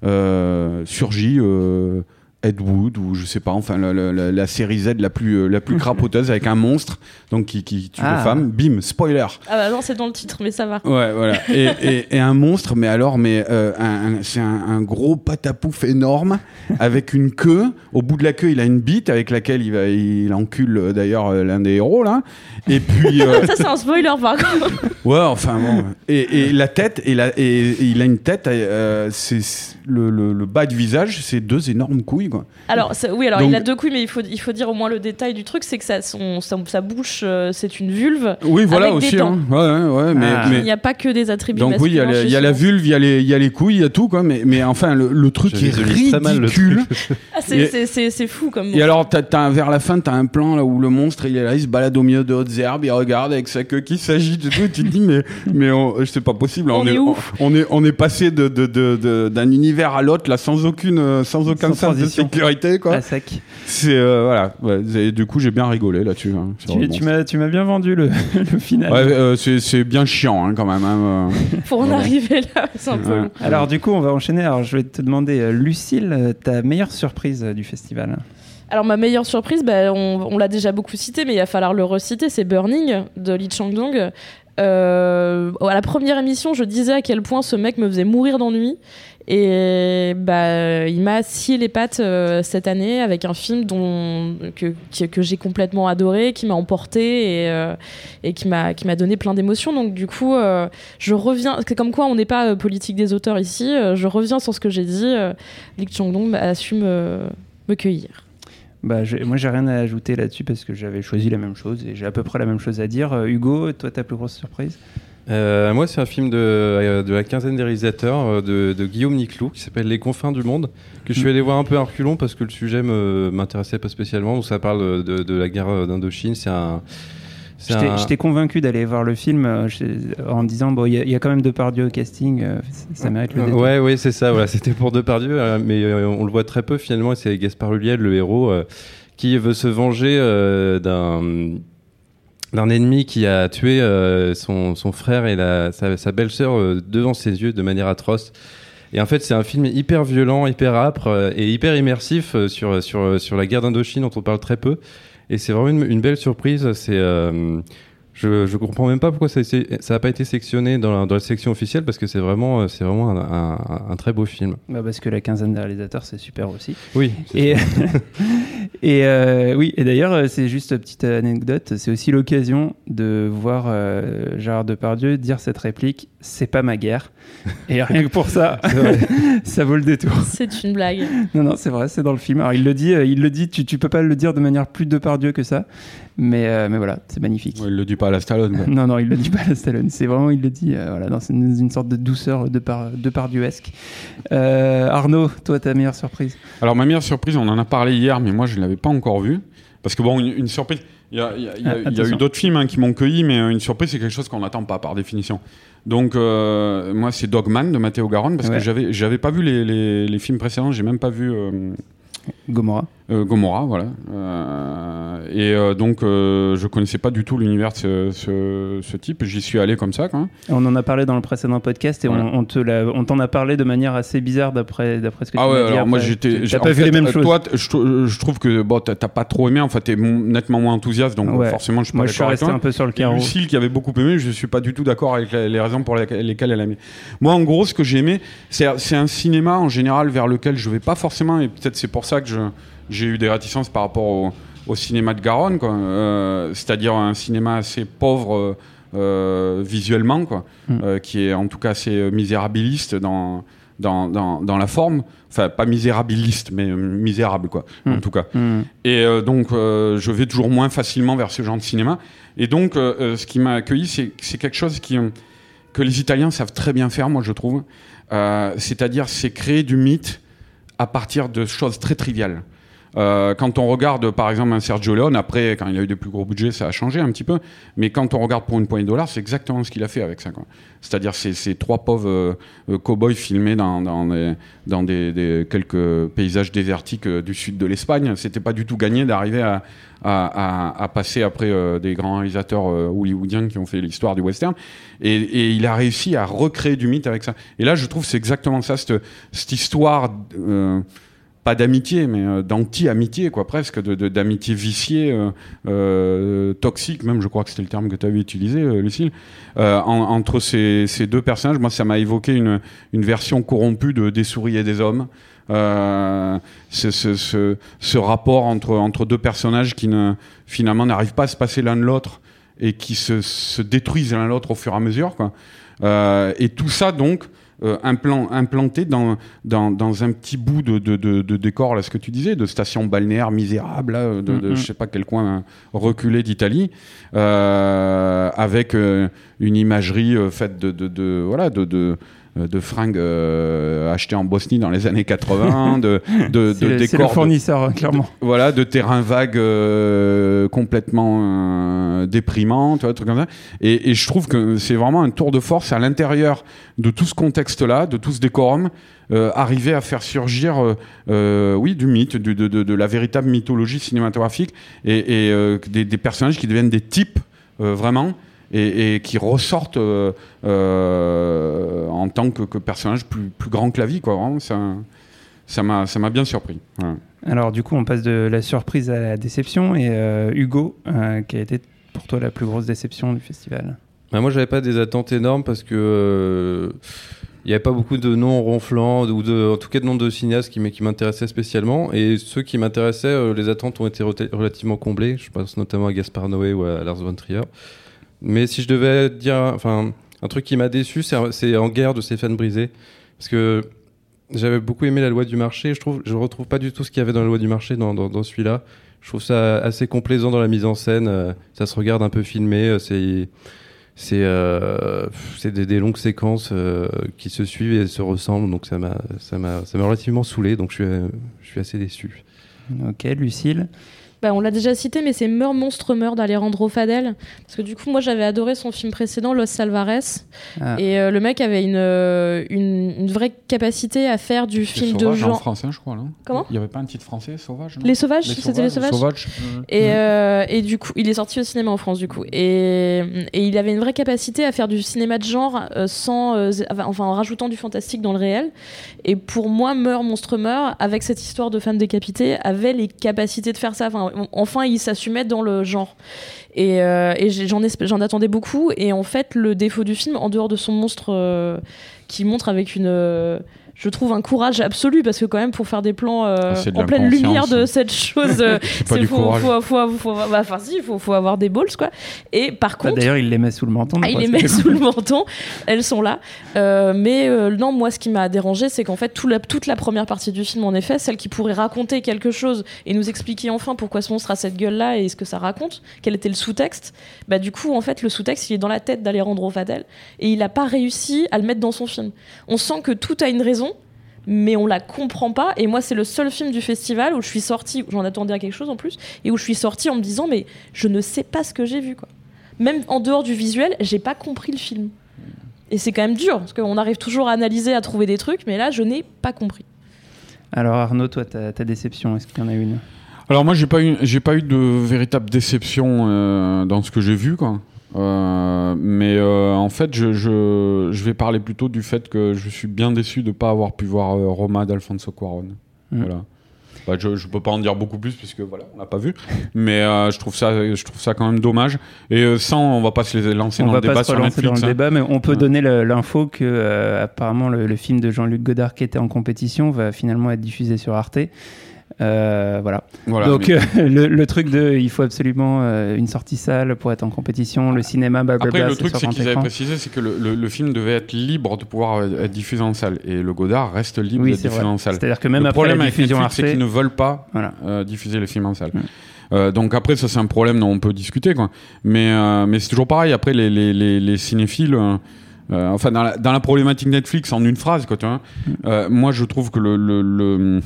euh, surgit euh, Ed Wood ou je sais pas, enfin la, la- série Z la plus la plus crapoteuse avec un monstre donc qui, qui tue Ah. femmes. Bim, spoiler. Ah bah non, c'est dans le titre, mais ça va. Ouais, voilà. <laughs> Et, et- et un monstre, mais alors, mais euh, un- un- c'est un, un gros patapouf énorme avec une queue. Au bout de la queue, il a une bite avec laquelle il va, il encule euh, d'ailleurs euh, l'un des héros là. Et puis, euh, <laughs> Ça, c'est un spoiler par contre. ouais, enfin bon. Et, et la tête, et, la, et, et il a une tête. euh, c'est le, le, le bas du visage, c'est deux énormes couilles quoi. Alors oui, alors Donc- il a deux couilles, mais il faut il faut dire au moins le détail du truc, c'est que ça, son, son- sa bouche, euh, c'est une vulve. Oui, voilà avec des aussi. dents. hein. Ouais, ouais, mais, Ah. mais- Il n'y a pas que des attributs. donc oui, il y a, les- y la vulve, il y a les, il y a les couilles, il y a tout quoi. Mais, mais enfin, le, le truc Je est ridicule. <laughs> Ah, c'est- fou comme. Et alors, t'as, t'as- vers la fin, t'as un plan là où le monstre il est là, il se balade au milieu de hautes herbes, il regarde avec sa queue qui s'agite et tout. Et tu te dis, mais, mais c'est pas possible. On est on, est, on est passé de, de, de- de- d'un univers à l'autre là sans aucune, euh, sans aucun Sans sens de sécurité quoi. À sec. C'est euh, voilà. Ouais, et du coup, j'ai bien rigolé là-dessus. hein, Tu, tu. M'as tu m'as bien vendu le, <laughs> le final. Ouais, euh, c'est, c'est bien chiant hein, quand même. hein, euh. Pour en Ouais. arriver là, <laughs> c'est un peu long. Alors du coup, on va enchaîner. Alors je vais te demander, euh, Lucille, ta meilleure surprise du festival Alors ma meilleure surprise, bah, on, on l'a déjà beaucoup cité, mais il va falloir le reciter, c'est Burning de Lee Chang-dong. Euh, à la première émission, je disais à quel point ce mec me faisait mourir d'ennui. Et bah, il m'a scié les pattes euh, cette année avec un film dont, que, que, j'ai complètement adoré, qui m'a emporté et, euh, et qui m'a donné plein d'émotions. Donc du coup, euh, je reviens. c'est Comme quoi, on n'est pas politique des auteurs ici. je reviens sur ce que j'ai dit. Lee Chang-dong a su me, cueillir. Bah, je- moi, j'ai rien à ajouter là-dessus parce que j'avais choisi la même chose et j'ai à peu près la même chose à dire. Hugo, toi, ta plus grosse surprise? Euh, moi, c'est un film de, euh, de la quinzaine des réalisateurs euh, de, de Guillaume Niclou qui s'appelle Les confins du monde, que je suis allé voir un peu à reculons parce que le sujet me m'intéressait pas spécialement. Donc, ça parle de, de la guerre d'Indochine. C'est un. Je t'ai- convaincu d'aller voir le film euh, je- en me disant bon, il y, y a quand même Depardieu au casting, euh, ça mérite le détour. Ouais, ouais, c'est ça. Voilà, <laughs> c'était pour Depardieu, euh, mais euh, on le voit très peu finalement. C'est Gaspard Ulliel, le héros, euh, qui veut se venger euh, d'un d'un ennemi qui a tué euh, son, son frère et la, sa, sa belle-sœur euh, devant ses yeux de manière atroce. Et en fait, c'est un film hyper violent, hyper âpre euh, et hyper immersif euh, sur, sur, sur la guerre d'Indochine dont on parle très peu. Et c'est vraiment une, une belle surprise. C'est, euh, je, je comprends même pas pourquoi ça n'a pas été sectionné dans la, dans la section officielle parce que c'est vraiment, euh, c'est vraiment un, un- un très beau film. Bah, parce que la quinzaine des réalisateurs, c'est super aussi. Oui. <laughs> Et, euh, oui, et d'ailleurs, euh, c'est juste une petite anecdote, c'est aussi l'occasion de voir euh, Gérard Depardieu dire cette réplique c'est pas ma guerre. Et rien que pour ça, <laughs> <laughs> ça vaut le détour. C'est une blague. Non, non, c'est vrai, c'est dans le film. Alors il le dit, il le dit, tu, tu peux pas le dire de manière plus Depardieu que ça, mais, euh, mais voilà, c'est magnifique. Ouais, il le dit pas à la Stallone. quoi. <laughs> Non, non, il le dit pas à la Stallone. C'est vraiment, il le dit, euh, voilà, dans une, une sorte de douceur de par, de pardieuesque. Euh, Arnaud, toi, ta meilleure surprise? Alors ma meilleure surprise, on en a parlé hier, mais moi je ne l'avais pas encore vu. Parce que bon, une, une surprise, il y a, y y y eu d'autres films hein, qui m'ont cueilli, mais euh, une surprise c'est quelque chose qu'on n'attend pas par définition. Donc moi c'est Dogman de Matteo Garonne, parce Ouais. que j'avais j'avais pas vu les, les, les films précédents, j'ai même pas vu Gomorrah. Euh, Gomorrah, voilà. Euh, et euh, donc je connaissais pas du tout l'univers de ce, ce, ce type, j'y suis allé comme ça. Quoi. On en a parlé dans le précédent podcast et Voilà. on, on te l'a- on t'en a parlé de manière assez bizarre d'après d'après ce que Ah tu ouais, m'as dit. alors moi j'étais. J'ai- pas vu fait, les mêmes choses. Toi, je, trou- je trouve que bon, t'as pas trop aimé. En fait, t'es nettement moins enthousiaste, donc Ouais. forcément, je suis pas Moi, je suis resté un peu sur le carreau. Lucille qui avait beaucoup aimé, je suis pas du tout d'accord avec les raisons pour lesquelles lesquelles elle a aimé. Moi, en gros, ce que j'ai aimé, c'est c'est un cinéma en général vers lequel je vais pas forcément, et peut-être c'est pour ça que je- j'ai eu des réticences par rapport au, au cinéma de Garonne. Euh, c'est-à-dire un cinéma assez pauvre. euh, euh, visuellement, quoi, Mm. euh, qui est en tout cas assez misérabiliste dans, dans, dans, dans la forme. Enfin, pas misérabiliste, mais misérable, quoi, en Mm. tout cas. Hmm. Et donc, je vais toujours moins facilement vers ce genre de cinéma. Et donc, ce qui m'a accueilli, c'est quelque chose qui, que les Italiens savent très bien faire, moi, je trouve. C'est-à-dire, c'est créer du mythe à partir de choses très triviales. Euh, quand on regarde par exemple un Sergio Leone, après quand il a eu des plus gros budgets, ça a changé un petit peu, mais quand on regarde pour une poignée de dollars, c'est exactement ce qu'il a fait avec ça. C'est-à-dire ces, trois pauvres euh, euh, cow-boys filmés dans, dans, des, dans des, des- quelques paysages désertiques euh, du sud de l'Espagne, c'était pas du tout gagné d'arriver à, à, à- à passer après euh, des grands réalisateurs hollywoodiens qui ont fait l'histoire du western. Et, et il a réussi à recréer du mythe avec ça. Et là, je trouve c'est exactement ça, cette, cette histoire. Pas d'amitié, mais euh, d'anti-amitié, quoi, presque, de- de- d'amitié viciée, euh, euh, toxique, même, je crois que c'était le terme que tu avais utilisé, euh, Lucille, en- entre ces, ces deux personnages. Moi, ça m'a évoqué une, une version corrompue de Des souris et des hommes. Ce, ce- rapport entre, entre deux personnages qui finalement n'arrivent pas à se passer l'un de l'autre et qui se, se détruisent l'un l'autre au fur et à mesure. Quoi. Et tout ça, donc, euh, implan- implanté dans, dans, dans un petit bout de, de, de, de décor, là, ce que tu disais, de station balnéaire misérable, là, de, de Mhm. je sais pas quel coin euh, reculé d'Italie, euh, avec euh, une imagerie faite de, voilà, de, de, euh, de fringues euh, achetées en Bosnie dans les années 80, de, de, <laughs> C'est de le- décors. fournisseur, hein, clairement. voilà, de terrains vagues euh, complètement euh, déprimants, tu vois, trucs comme ça. Et, et je trouve que c'est vraiment un tour de force à l'intérieur de tout ce contexte-là, de tout ce décorum, euh, arriver à faire surgir, euh, euh, oui, du mythe, du- de, de- de la véritable mythologie cinématographique et, et, des, des personnages qui deviennent des types, vraiment. Et, et qui ressortent euh, euh, en tant que, que personnages plus, plus grands que la vie, quoi. Vraiment, ça, ça m'a, ça m'a bien surpris. Voilà. Alors du coup, on passe de la surprise à la déception. Et euh, Hugo, euh, qui a été pour toi la plus grosse déception du festival? Bah, moi, j'avais pas des attentes énormes parce que euh, il n'y avait pas beaucoup de noms ronflants ou de, en tout cas de noms de cinéastes qui, m'intéressaient spécialement. Et ceux qui m'intéressaient, euh, les attentes ont été relativement comblées. Je pense notamment à Gaspar Noé ou à Lars von Trier. Mais si je devais dire, enfin, un truc qui m'a déçu, c'est En guerre de Stéphane Brisé, parce que j'avais beaucoup aimé la loi du marché. Je trouve, je retrouve pas du tout ce qu'il y avait dans la loi du marché dans, celui-là. Je trouve ça assez complaisant dans la mise en scène. euh, Ça se regarde un peu filmé. euh, C'est euh, des, longues séquences qui se suivent et se ressemblent. Donc ça m'a relativement saoulé. Donc je suis je suis assez déçu. Ok, Lucille. Bah, on l'a déjà cité, mais c'est Meurs, Monstre, Meurt d'Alejandro Fadel. Parce que du coup, moi, j'avais adoré son film précédent, Los Salvares. Ah. Et euh, le mec avait une, euh, une, une vraie capacité à faire du film de en genre. français, je crois. Comment? Il n'y avait pas un titre français, Sauvage non? Les Sauvages, c'était Les Sauvages Sauvages. Et, euh, et du coup, il est sorti au cinéma en France, du coup. Et, et il avait une vraie capacité à faire du cinéma de genre euh, sans, euh, enfin, en rajoutant du fantastique dans le réel. Et pour moi, Meurt, Monstre, Meurt, avec cette histoire de femme décapitée, avait les capacités de faire ça. Enfin, enfin, il s'assumait dans le genre. Et, euh, j'en attendais beaucoup. Et en fait, le défaut du film, en dehors de son monstre euh, qui montre avec une. Je trouve un courage absolu parce que quand même pour faire des plans euh, Ah, de en pleine lumière de cette chose <laughs> euh, C'est faut, courage. faut, faut, faut- bah, enfin si faut, faut avoir des balls quoi et par Bah, contre D'ailleurs, il les met sous le menton. ah, il les met sous <laughs> le menton, elles sont là. Euh, mais euh, non, moi, ce qui m'a dérangé, c'est qu'en fait, tout la- toute la première partie du film, en effet, celle qui pourrait raconter quelque chose et nous expliquer enfin pourquoi ce monstre a cette gueule-là et ce que ça raconte, quel était le sous-texte, bah du coup, en fait, le sous-texte, il est dans la tête d'Alejandro Fadel et il n'a pas réussi à le mettre dans son film. On sent que tout a une raison. Mais on la comprend pas, et moi c'est le seul film du festival où je suis sortie, j'en attendais à quelque chose en plus, et où je suis sortie en me disant mais je ne sais pas ce que j'ai vu quoi même en dehors du visuel, j'ai pas compris le film. Et c'est quand même dur, parce qu'on arrive toujours à analyser, à trouver des trucs, mais là, je n'ai pas compris. Alors Arnaud, toi, ta, ta déception, est-ce qu'il y en a une? Alors moi j'ai pas eu j'ai pas eu de véritable déception euh, dans ce que j'ai vu quoi. Euh, mais euh, en fait je, je, je vais parler plutôt du fait que je suis bien déçu de pas avoir pu voir euh, Roma d'Alfonso Cuarón. Mm. Voilà. Bah, je, je peux pas en dire beaucoup plus puisque voilà on l'a pas vu. Mais je trouve ça je trouve ça quand même dommage. Et sans on va pas se les lancer On dans va le débat pas se sur Netflix. dans le hein. débat, mais on peut Ouais. donner l'info que apparemment le, le film de Jean-Luc Godard qui était en compétition va finalement être diffusé sur Arte. Euh, voilà. Voilà, Donc mais- euh, le, le truc de, il faut absolument euh, une sortie salle pour être en compétition, le cinéma, blablabla. Après, le truc, c'est qu'ils avaient précisé, c'est que le, le- le film devait être libre de pouvoir être diffusé en salle. Et le Godard reste libre Oui, d'être diffusé vrai. en salle. C'est-à-dire que même le après problème la avec diffusion Netflix, c'est qu'ils ne veulent pas Voilà. diffuser les films en salle. Euh, donc après, ça c'est un problème dont on peut discuter, quoi. Mais, mais c'est toujours pareil. Après, les, les, les, les cinéphiles. enfin, dans la, dans la problématique Netflix, en une phrase, quoi, tu vois, euh, moi je trouve que le-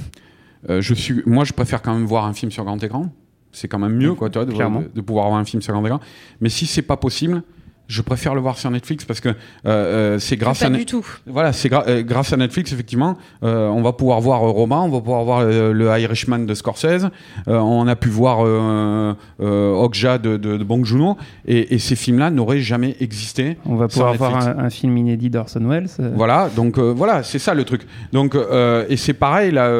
euh, je suis, moi je préfère quand même voir un film sur grand écran. C'est quand même mieux, quoi, tu vois, de, Clairement. de- de pouvoir voir un film sur grand écran. Mais si c'est pas possible, je préfère le voir sur Netflix parce que euh, euh, c'est grâce pas à du tout. voilà, c'est gra- euh, grâce à Netflix, effectivement, euh, on va pouvoir voir euh, Roma, on va pouvoir voir euh, le Irishman de Scorsese, euh, on a pu voir euh, euh, Okja de, de, de Bong Joon-ho, et, et ces films-là n'auraient jamais existé. On va pouvoir voir Netflix. un, un film inédit d'Orson Welles. euh, Voilà, donc euh, voilà, c'est ça le truc. Donc euh, et c'est pareil là,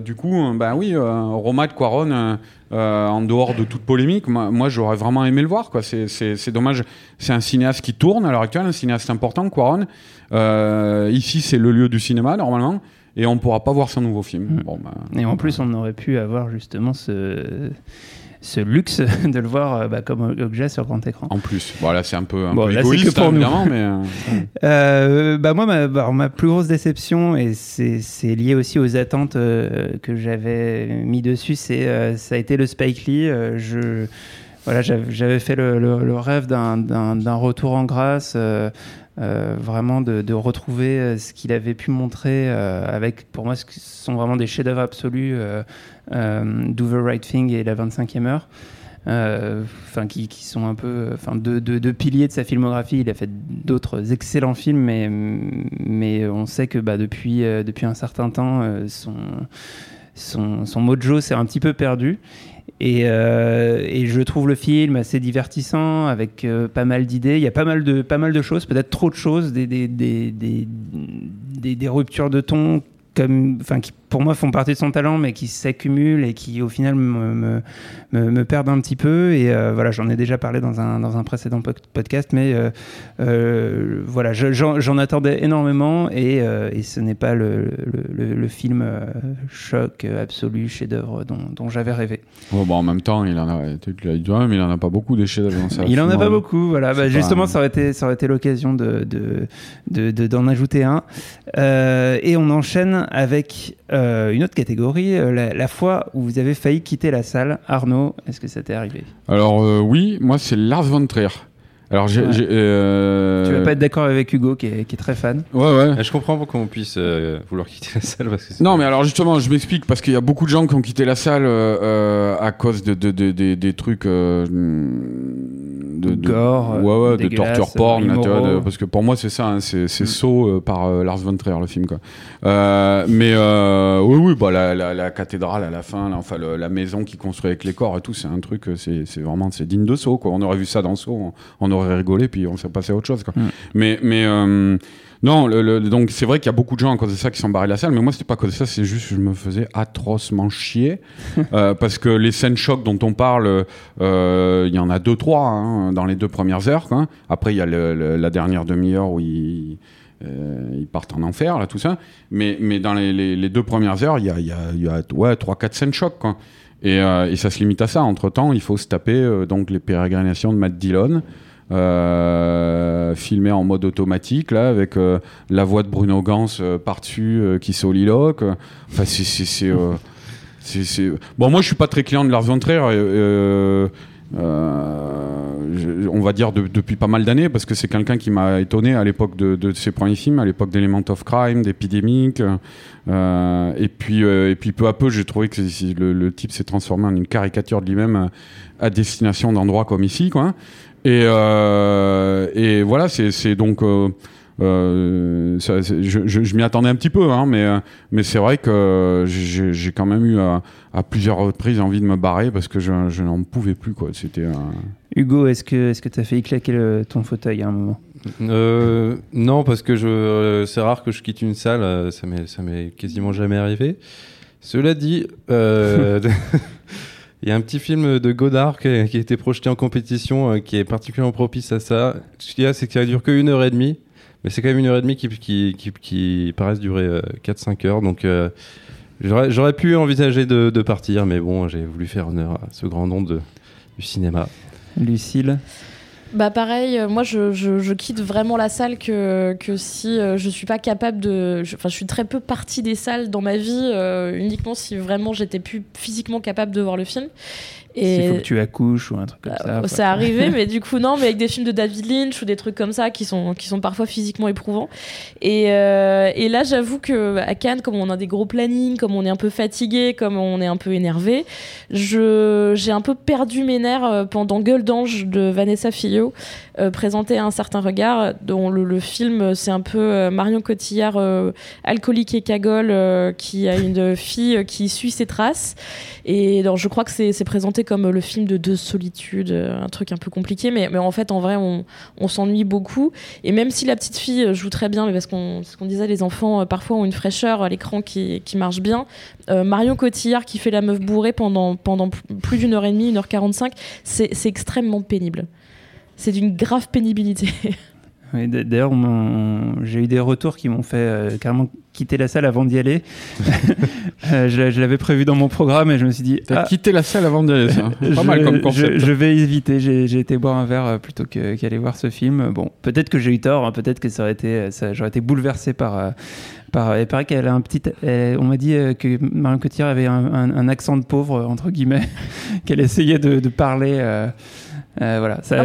du coup, ben oui, euh, Roma de Quaron, euh, en dehors de toute polémique, moi, moi, j'aurais vraiment aimé le voir quoi. C'est, dommage, c'est un cinéaste qui tourne à l'heure actuelle, un cinéaste important, Quaron. Euh, ici, c'est le lieu du cinéma normalement, et on pourra pas voir son nouveau film. Mm. Bon, bah, Et en plus, on aurait pu avoir justement ce, ce luxe <laughs> de le voir euh, bah, comme objet sur grand écran. En plus, voilà, c'est un peu, un Bon, peu là, c'est égoïste, que pour nous. évidemment, mais <laughs> euh, Euh, bah moi, ma, bah, ma plus grosse déception, et c'est lié aussi aux attentes euh, que j'avais mis dessus, c'est euh, ça a été le Spike Lee. Je, voilà, j'avais fait le, le- le rêve d'un- retour en grâce, euh, euh, vraiment de, retrouver euh, ce qu'il avait pu montrer euh, avec, pour moi, ce sont vraiment des chefs-d'œuvre absolus, euh, Do the Right Thing et La 25e heure. Enfin qui, sont un peu deux, piliers de sa filmographie. Il a fait d'autres excellents films mais mais on sait que bah, depuis depuis un certain temps son son, son mojo s'est un petit peu perdu et, euh, et je trouve le film assez divertissant avec euh, pas mal d'idées. Il y a pas mal de pas mal de choses peut-être trop de choses des des, des, des, ruptures de ton comme, qui pour moi font partie de son talent, mais qui s'accumulent et qui au final me, me, me, me perdent un petit peu. Et euh, voilà, j'en ai déjà parlé dans un, dans un précédent po- podcast, mais euh, euh, voilà, je- j'en attendais énormément et, et ce n'est pas le, le, le- le film choc absolu, chef-d'œuvre dont, dont j'avais rêvé. ouais, bon, en même temps, il en a, tu l'as dit toi-même, il en a pas beaucoup des chefs-d'œuvre dans sa Il en a pas filmographie. beaucoup, voilà. Bah, pas- justement, ça aurait été, ça aurait été l'occasion de, de, de- de- d'en ajouter un. Et on enchaîne avec euh, une autre catégorie, euh, la, la fois où vous avez failli quitter la salle. Arnaud, est-ce que ça t'est arrivé? Alors euh, oui, moi c'est Lars von Trier. Alors j'ai, Ouais. j'ai, euh, Tu vas pas être d'accord avec Hugo, qui est, qui est très fan? Ouais ouais. Ah, Je comprends pourquoi on puisse euh, vouloir quitter la salle parce que c'est- Non mais alors justement, je m'explique parce qu'il y a beaucoup de gens qui ont quitté la salle euh, à cause de, de, de- de- des trucs euh, de, de Gore, ouais ouais, de torture porn, là, tu vois, immoraux. de- parce que pour moi c'est ça, hein, c'est, Mm. saut euh, par euh, Lars von Trier le film quoi. Euh, mais euh, oui oui, bah la, la, la cathédrale à la fin, là, enfin le- la maison qui construit avec les corps et tout, c'est un truc, c'est, vraiment c'est digne de saut quoi. On aurait vu ça dans saut, on, on aurait rigolé puis on serait passé à autre chose quoi. Mm. Mais mais non, le- le- donc c'est vrai qu'il y a beaucoup de gens à cause de ça qui sont barrés de la salle, mais moi c'était pas à cause de ça, c'est juste que je me faisais atrocement chier <laughs> euh, parce que les scènes chocs dont on parle, euh, il y en a deux trois hein, dans les deux premières heures. Après il y a le- la dernière demi-heure où ils, euh, ils partent en enfer là tout ça, mais mais dans les, les- les deux premières heures il y a y a, y a ouais trois quatre scènes chocs quoi. Et, et ça se limite à ça. Entre temps, il faut se taper donc les pérégrinations de Matt Dillon, filmé en mode automatique là, avec euh, la voix de Bruno Gans euh, par-dessus euh, qui soliloque. Enfin, c'est euh, bon. Moi, je suis pas très client de Lars von Trier. euh, euh, on va dire de- depuis pas mal d'années parce que c'est quelqu'un qui m'a étonné à l'époque de, de ses premiers films, à l'époque d'Element of Crime, d'Epidemic. Euh, et puis euh, et puis peu à peu, j'ai trouvé que le, le type s'est transformé en une caricature de lui-même euh, à destination d'endroits comme ici, quoi. Et, euh, et voilà, c'est donc. euh, euh, ça, je je, je m'y attendais un petit peu, hein, mais, mais c'est vrai que j'ai quand même eu à, à plusieurs reprises envie de me barrer parce que je, je n'en pouvais plus. quoi. C'était euh, Hugo, est-ce que t'as failli claquer le- ton fauteuil à un moment? Euh, non, parce que je, euh, c'est rare que je quitte une salle, ça m'est, ça m'est quasiment jamais arrivé. Cela dit, euh, <laughs> <laughs> il y a un petit film de Godard qui a, été projeté en compétition euh, qui est particulièrement propice à ça. Ce qu'il y a, c'est que ça dure que une heure et demie, mais c'est quand même une heure et demie qui, qui, paraissent durer euh, 4-5 heures. Donc euh, j'aurais, pu envisager de, partir, mais bon, j'ai voulu faire honneur à ce grand nom du cinéma. Lucille Bah pareil, euh, moi je, je- quitte vraiment la salle que, si euh, je suis pas capable de... je- je, suis très peu partie des salles dans ma vie, euh, uniquement si vraiment j'étais plus physiquement capable de voir le film. S'il faut que tu accouches ou un truc comme ça. Euh, C'est arrivé, mais du coup, non, mais avec des films de David Lynch ou des trucs comme ça qui sont, qui sont parfois physiquement éprouvants. Et, euh, et là, j'avoue que à Cannes, comme on a des gros plannings, comme on est un peu fatigué, comme on est un peu énervé, j'ai un peu perdu mes nerfs euh, pendant Gueule d'ange de Vanessa Fillot, euh, présenté à un certain regard, dont le, le film, c'est un peu euh, Marion Cotillard, euh, alcoolique et cagole, euh, qui a une fille qui suit ses traces. Et donc, je crois que c'est présenté comme le film de deux solitudes, euh, un truc un peu compliqué, mais, mais en fait, en vrai, on, s'ennuie beaucoup. Et même si la petite fille joue très bien, mais parce qu'on disait, les enfants euh, parfois ont une fraîcheur à l'écran qui, qui marche bien. euh, Marion Cotillard qui fait la meuf bourrée pendant, pendant plus d'une heure et demie, une heure quarante-cinq, c'est extrêmement pénible. C'est d'une grave pénibilité. <laughs> Oui, D'ailleurs, j'ai eu des retours qui m'ont fait euh, carrément quitter la salle avant d'y aller. <laughs> Euh, je l'a- je l'avais prévu dans mon programme et je me suis dit. T'as ah, quitté la salle avant d'y aller, ça. <laughs> Pas je, mal comme concept. je vais éviter. J'ai été boire un verre euh, plutôt qu'aller voir ce film. Bon, peut-être que j'ai eu tort. hein, peut-être que ça aurait été, j'aurais été bouleversé par. euh, par il paraît qu'elle a un petit. elle- on m'a dit que Marion Cotillard avait un, un- un accent de pauvre entre guillemets, <laughs> qu'elle essayait de, de parler. Euh, euh, voilà, ça, a la-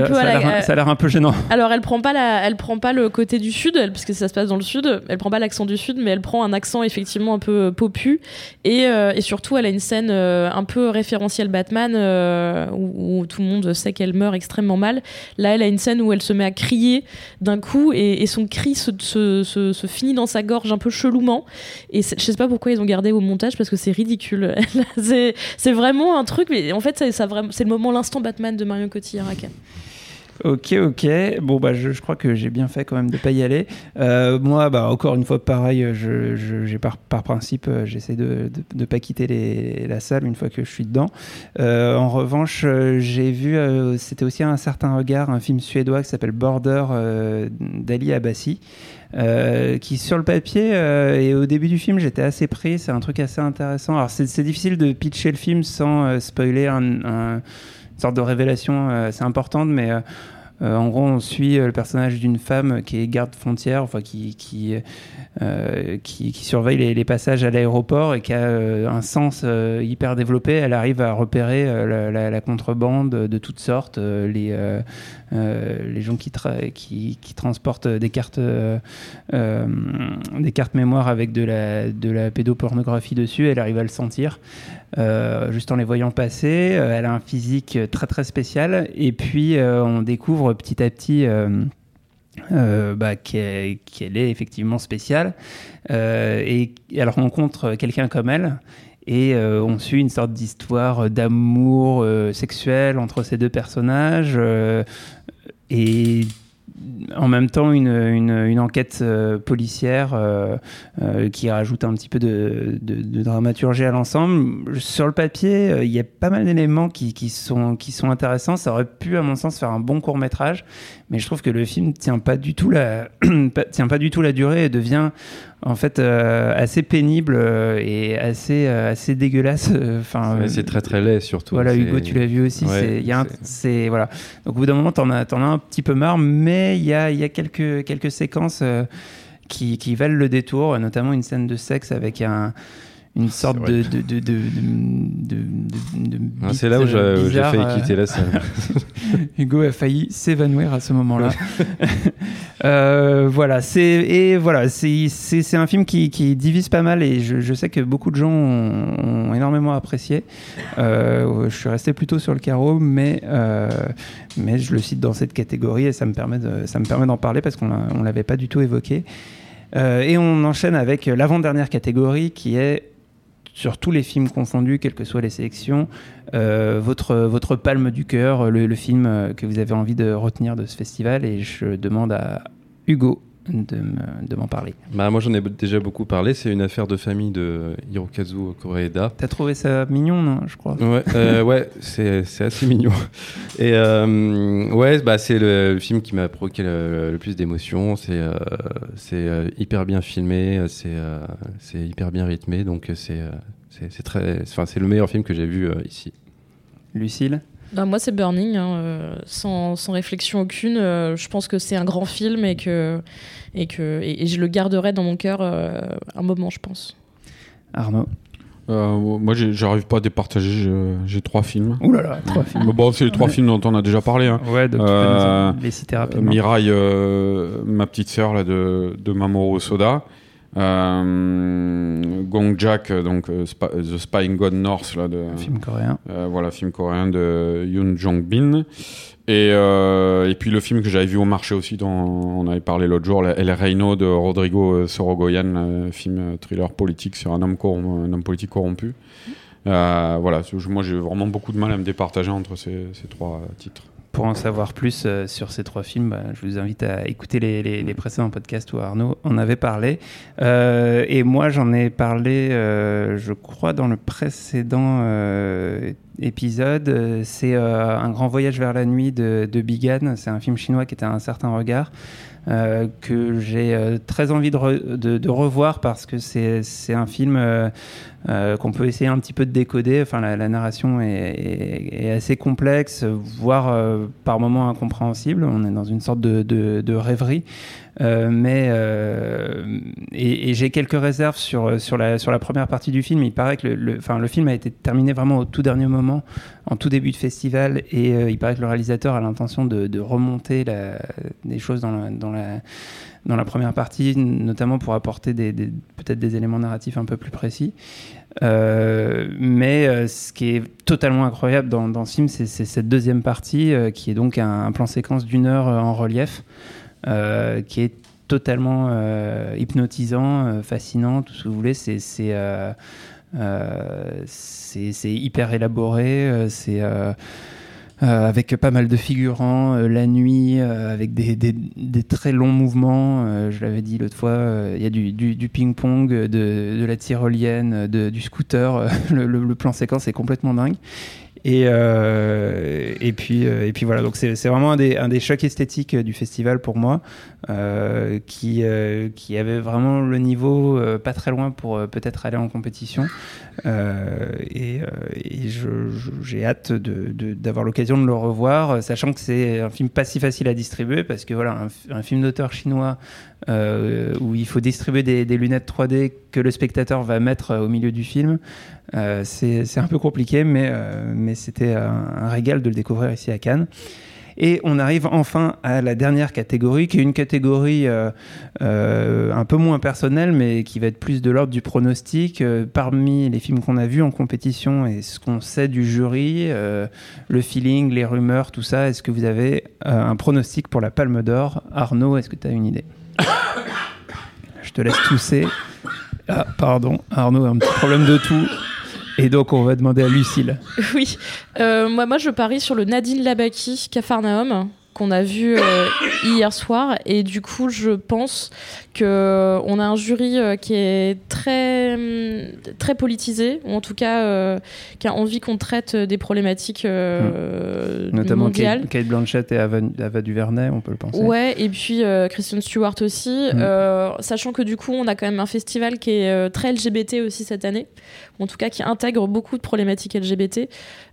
l'air un- peu gênant. <laughs> Alors elle prend pas la, elle prend pas le côté du sud, elle- parce que ça se passe dans le sud. Elle prend pas l'accent du sud, mais elle prend un accent effectivement un peu popu. Et, euh, et surtout, elle a une scène euh, un peu référentielle Batman euh, où, où tout le monde sait qu'elle meurt extrêmement mal. Là, elle a une scène où elle se met à crier d'un coup et, et son cri se, se, se- se finit dans sa gorge un peu chelouement. Et je sais pas pourquoi ils ont gardé au montage parce que c'est ridicule. <laughs> c'est vraiment un truc, mais en fait, ça, ça vraiment- c'est le moment l'instant Batman de Marion Cotillard Ok, ok. Bon, bah, je, crois que j'ai bien fait quand même de pas y aller. Euh, moi, bah, encore une fois, pareil, je, je- par, par principe, euh, j'essaie de ne pas quitter la salle une fois que je suis dedans. Euh, en revanche, j'ai vu, c'était aussi un certain regard, un film suédois qui s'appelle Border d'Ali Abbasi. euh, qui sur le papier et au début du film j'étais assez pris c'est un truc assez intéressant alors c'est difficile de pitcher le film sans spoiler un- sorte de révélation euh, assez importante mais euh, euh, en gros, on suit le personnage d'une femme qui est garde frontière, enfin qui qui, euh, qui, surveille les, passages à l'aéroport et qui a euh, un sens euh, hyper développé. Elle arrive à repérer la, contrebande de toutes sortes, les les gens qui, tra- transportent des cartes des cartes mémoire avec de la de la pédopornographie dessus. Elle arrive à le sentir juste en les voyant passer. Elle a un physique très très spécial. Et puis on découvre petit à petit euh, bah, qu'elle est effectivement spéciale. Euh, et elle rencontre quelqu'un comme elle. Et euh, on suit une sorte d'histoire d'amour sexuel entre ces deux personnages. et en même temps une, une, enquête policière qui rajoute un petit peu de, de, dramaturgie à l'ensemble. Sur le papier, il y a pas mal d'éléments qui, qui, sont, qui sont intéressants. Ça aurait pu, à mon sens, faire un bon court métrage, mais je trouve que le film tient pas du tout la, <clears throat> tient pas du tout la durée et devient en fait euh, assez pénible euh, et assez, euh, assez dégueulasse. Enfin, c'est très très laid surtout. voilà, Hugo, tu l'as vu aussi. Ouais, c'est, voilà. Donc au bout d'un moment, t'en as, t'en as un petit peu marre, mais il y a, il y a quelques, quelques séquences euh, qui, qui valent le détour, notamment une scène de sexe avec un, une sorte de, Ah, c'est là où j'ai euh, j'ai failli euh, quitter la salle. <laughs> Hugo a failli s'évanouir à ce moment-là. <laughs> Euh, voilà, c'est et voilà, c'est un film qui, qui divise pas mal et je, je sais que beaucoup de gens ont, ont énormément apprécié. Euh, je suis resté plutôt sur le carreau, mais euh, mais je le cite dans cette catégorie et ça me permet de ça me permet d'en parler parce qu'on l'a- on l'avait pas du tout évoqué. Et on enchaîne avec l'avant-dernière catégorie qui est sur tous les films confondus, quelles que soient les sélections, euh, votre, votre palme du cœur, le, film euh, que vous avez envie de retenir de ce festival. Et je demande à Hugo de me- de m'en parler. Bah, moi j'en ai déjà beaucoup parlé, c'est une affaire de famille de Hirokazu Koreeda. T'as trouvé ça mignon, non Je crois? Ouais, euh, ouais c'est assez mignon. Et euh, ouais, bah, c'est le, le film qui m'a provoqué le, le plus d'émotions. C'est euh, c'est hyper bien filmé, c'est hyper bien rythmé, donc c'est c'est très, c'est le meilleur film que j'ai vu ici. Lucille? Bah, moi, c'est Burning, hein, euh, sans, sans réflexion aucune. euh, je pense que c'est un grand film et que, et que et, et je le garderai dans mon cœur euh, un moment, je pense. Arnaud Euh, moi, j'arrive pas à départager. j'ai- trois films. Ouh là là, trois films. Mais Bon, c'est les trois Ouais. films dont on a déjà parlé. hein. Ouais, donc tu peux nous les citer rapidement. Mirai, euh, ma petite sœur là, de, de Mamoru Soda. Euh, Gong Jack, donc euh, Spa- The Spying God North, là, de, Film coréen. euh, voilà, film coréen de Yoon Jong-bin. Et, euh, et puis le film que j'avais vu au marché aussi, dont on avait parlé l'autre jour, El Reino de Rodrigo euh, Sorogoyen, un film euh, thriller politique sur un homme, un homme politique corrompu. Euh, voilà, moi j'ai vraiment beaucoup de mal à me départager entre ces, ces trois euh, titres. Pour en savoir plus euh, sur ces trois films, bah, je vous invite à écouter les, précédents podcasts où Arnaud en avait parlé. Euh, et moi, j'en ai parlé, euh, je crois, dans le précédent épisode. C'est Un grand voyage vers la nuit de, de Bigan. C'est un film chinois qui était un certain regard. que j'ai très envie de, de- revoir parce que c'est un film euh, qu'on peut essayer un petit peu de décoder. Enfin, la, narration est, assez complexe, voire euh, par moments incompréhensible. On est dans une sorte de, rêverie. Euh, mais et, j'ai quelques réserves sur, sur, la, sur la première partie du film. Il paraît que le, enfin, le film a été terminé vraiment au tout dernier moment, en tout début de festival, et il paraît que le réalisateur a l'intention de, de remonter la, des choses dans dans, la, dans la première partie, notamment pour apporter peut-être des éléments narratifs un peu plus précis. Euh, mais euh, ce qui est totalement incroyable dans, dans ce c'est cette deuxième partie, euh, qui est donc un, plan séquence d'une heure en relief qui est totalement hypnotisant, fascinant, tout ce que vous voulez. C'est c'est hyper élaboré. c'est avec pas mal de figurants, euh, la nuit, euh, avec des, des- des très longs mouvements. euh, je l'avais dit l'autre fois, euh, il y a du, du- du ping-pong, de, de la tyrolienne, de- du scooter. euh, <laughs> le, le- le plan séquence est complètement dingue. Et, euh, et, puis, euh, et puis voilà, donc c'est vraiment un des, un des chocs esthétiques euh, du festival pour moi, qui, qui avait vraiment le niveau pas très loin pour peut-être aller en compétition. Et et j'ai hâte d'avoir l'occasion de le revoir, sachant que c'est un film pas si facile à distribuer, parce que voilà, un film d'auteur chinois euh, où il faut distribuer des, lunettes 3D que le spectateur va mettre euh, au milieu du film. Euh, c'est un peu compliqué, mais, c'était un, régal de le découvrir ici à Cannes. Et on arrive enfin à la dernière catégorie, qui est une catégorie un peu moins personnelle, mais qui va être plus de l'ordre du pronostic. Parmi les films qu'on a vus en compétition et ce qu'on sait du jury, le feeling, les rumeurs, tout ça, est-ce que vous avez un pronostic pour la Palme d'Or? Arnaud, est-ce que tu as une idée? <coughs> Je te laisse tousser. Ah, pardon, Arnaud a un petit problème de tout. Et donc, on va demander à Lucille. Oui, Euh, moi, moi je parie sur le Nadine Labaki Cafarnaum qu'on a vu euh, hier soir et du coup je pense que on a un jury euh, qui est très hum, très politisé ou en tout cas euh, qui a envie qu'on traite des problématiques euh, Notamment mondiales. Kate, Kate Blanchett et Ava, Ava DuVernay, on peut le penser. Ouais, et puis Kristen Stewart aussi. Euh, sachant que du coup, on a quand même un festival qui est très LGBT aussi cette année, ou en tout cas qui intègre beaucoup de problématiques LGBT.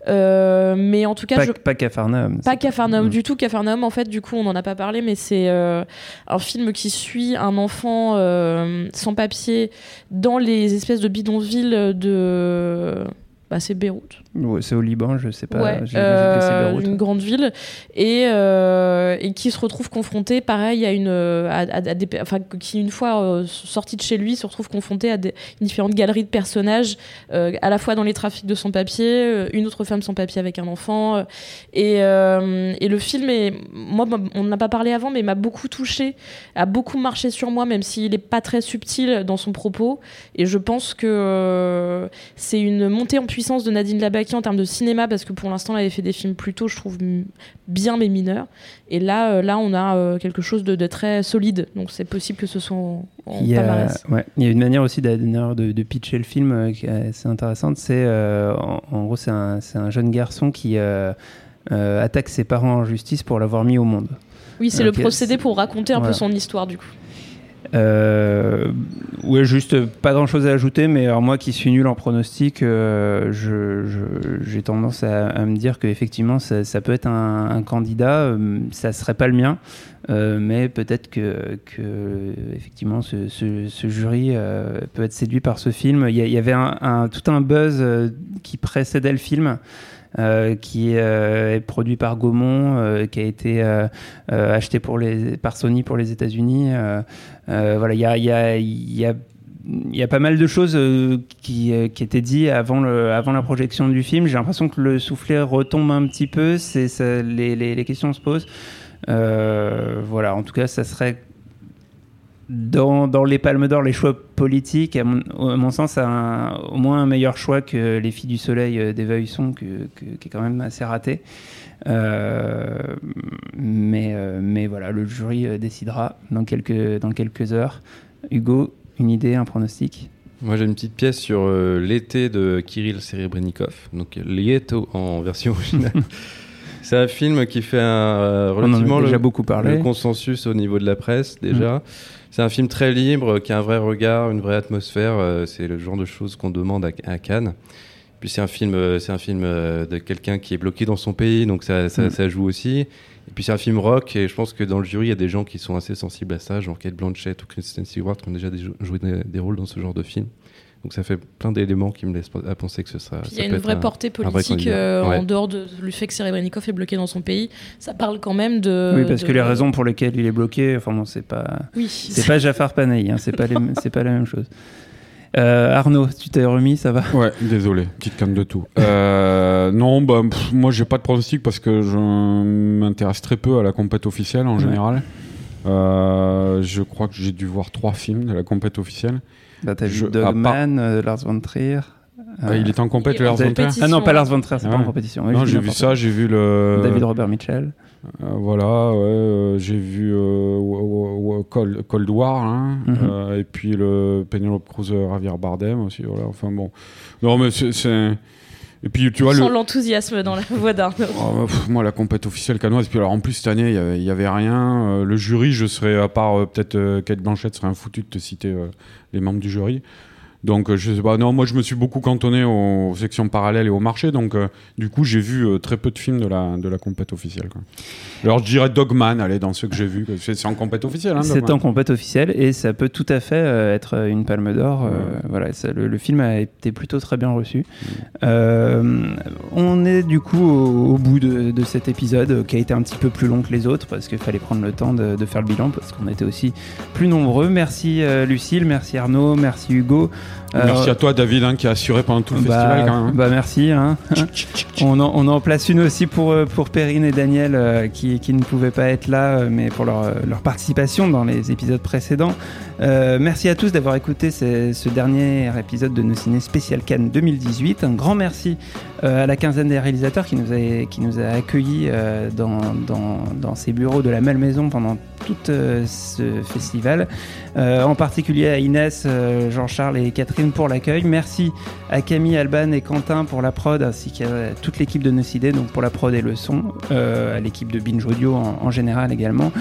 Euh, mais en tout cas, pas, je... pas Capharnaüm. Pas Capharnaüm Mm. du tout. Capharnaüm, en fait, du coup, on n'en a pas parlé, mais c'est euh, un film qui suit un enfant euh, sans papier dans les espèces de bidonvilles de. Bah, c'est Beyrouth. Ouais, c'est au Liban, je sais pas. Ouais, que euh, une grande ville et, euh, et qui se retrouve confronté pareil à une à, à- des enfin qui une fois euh, sorti de chez lui se retrouve confronté à des différentes galeries de personnages euh, à la fois dans les trafics de sans papier euh, une autre femme sans papier avec un enfant euh, et, euh, et le film est moi on n'a pas parlé avant mais m'a beaucoup touché a beaucoup marché sur moi même s'il est pas très subtil dans son propos et je pense que euh, c'est une montée en puissance de Nadine Labaki en termes de cinéma parce que pour l'instant elle avait fait des films plutôt je trouve bien mais mineurs. Et là euh, là on a euh, quelque chose de, de très solide. Donc c'est possible que ce soit en, en Il y, a, ouais, il y a une manière aussi de, de pitcher le film euh, qui est assez intéressante. C'est en, en gros c'est un, un jeune garçon qui attaque ses parents en justice pour l'avoir mis au monde. oui c'est le procédé pour raconter un peu son histoire du coup Euh, ouais, juste pas grand chose à ajouter, mais alors moi qui suis nul en pronostic, euh, j'ai tendance à, me dire qu'effectivement ça, ça peut être un, candidat, euh, ça serait pas le mien, euh, mais peut-être que, effectivement ce, jury peut être séduit par ce film. Il y, avait tout un buzz qui précédait le film. Euh, qui euh, est produit par Gaumont, euh, qui a été acheté par Sony pour les États-Unis. voilà, il y a, pas mal de choses qui, étaient dites avant, la projection du film. J'ai l'impression que le soufflet retombe un petit peu, les, questions se posent. Voilà, en tout cas, ça serait dans, dans les Palmes d'Or, les choix politiques, à mon, à mon sens, un- au moins un meilleur choix que Les Filles du Soleil euh, d'Eva Husson, que, que- qui est quand même assez raté. Euh, mais, euh, mais voilà, le jury décidera dans quelques, dans quelques heures. Hugo, une idée, un pronostic? Moi, j'ai une petite pièce sur euh, l'été de Kirill Serebrennikov, donc Lieto en version originale. <laughs> C'est un film qui fait un, euh, On en a relativement déjà le, beaucoup parlé. le consensus au niveau de la presse déjà. C'est un film très libre, qui a un vrai regard, une vraie atmosphère. euh, c'est le genre de choses qu'on demande à, à Cannes. Puis c'est un film, euh, c'est un film euh, de quelqu'un qui est bloqué dans son pays, donc ça, ça, Mm. ça joue aussi. Et puis c'est un film rock, et je pense que dans le jury, il y a des gens qui sont assez sensibles à ça, genre Kate Blanchett ou Kristen Stewart, qui ont déjà des- joué des, des rôles dans ce genre de film. Donc ça fait plein d'éléments qui me laissent à penser que ce sera. Il y a une vraie un- portée vrai politique euh, Ouais. en dehors de, du fait que Serebrennikov est bloqué dans son pays. Ça parle quand même de. oui, parce de- que les raisons pour lesquelles il est bloqué, enfin bon, c'est pas, Oui. c'est pas Jafar Panahi, hein, c'est pas, les- pas la même chose. Euh, Arnaud, tu t'es remis, ça va? Ouais, désolé, petite canne de tout. Euh, non, bah, pff, moi j'ai pas de pronostic parce que je m'intéresse très peu à la compète officielle en Ouais. général. Euh, je crois que j'ai dû voir trois films de la compète officielle. Bah, T'as vu part- Dogman, euh, Lars von Trier. Ah, il est en compète, Lars von Trier compétition. Ah non, pas Lars von Trier, c'est Ah pas en compétition. Non, j'ai vu ça, j'ai vu le. David Robert Mitchell. Euh, voilà, ouais, euh, j'ai vu euh, Cold, Cold War, hein, Mhm. euh, et puis le Penelope Cruz Javier Bardem aussi, voilà, enfin bon. Non, mais c'est. Et puis tu vois, Sans le, l'enthousiasme dans la <laughs> voix d'Arnaud. Oh, bah, moi, la compète officielle canoise. Puis alors, en plus, cette année, il y avait- rien. Euh, le jury, je serais, à part euh, peut-être euh, Kate Blanchett, serait un foutu de te citer euh, les membres du jury. Donc, euh, je sais pas. Non, moi, je me suis beaucoup cantonné aux sections parallèles et au marché. Donc, euh, du coup, j'ai vu euh, très peu de films de la, de la compète officielle. quoi. Alors, je dirais Dogman, allez, dans ceux que j'ai vus. C'est en compète officielle. Hein, C'est en compète officielle et ça peut tout à fait euh, être une palme d'or. voilà, ça- le, le film a été plutôt très bien reçu. Euh, on est du coup au, au bout de, de cet épisode qui a été un petit peu plus long que les autres parce qu'il fallait prendre le temps de, de faire le bilan parce qu'on était aussi plus nombreux. Merci Lucille, merci Arnaud, merci Hugo. Merci Euh, à toi, David, hein, qui a assuré pendant tout le bah, festival. Quand même. hein. bah merci. hein. <laughs> on, en, on en place une aussi pour, euh, pour Perrine et Daniel euh, qui, qui ne pouvaient pas être là, mais pour leur, leur participation dans les épisodes précédents. Euh, merci à tous d'avoir écouté ce, ce dernier épisode de nos ciné spécial Cannes 2018. Un grand merci à la quinzaine des réalisateurs qui nous a, qui nous a accueillis dans, dans, dans ces bureaux de la Malmaison pendant tout ce festival. En particulier à Inès, Jean-Charles et Catherine pour l'accueil. Merci à Camille, Alban et Quentin pour la prod, ainsi qu'à toute l'équipe de Nocidé, donc pour la prod et le son, euh, à l'équipe de Binge Audio en, en général également.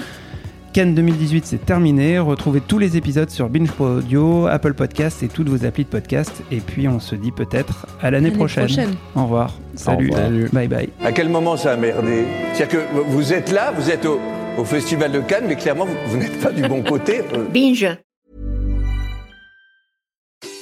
Cannes 2018, c'est terminé. Retrouvez tous les épisodes sur Binge Audio, Apple Podcast et toutes vos applis de podcast. Et puis on se dit peut-être à l'année prochaine. prochaine. Au revoir. Salut. revoir. Salut. Bye bye. À quel moment ça a merdé? C'est-à-dire que vous êtes là, vous êtes au, au Festival de Cannes, mais clairement, vous, vous n'êtes pas du bon côté. Euh, Binge.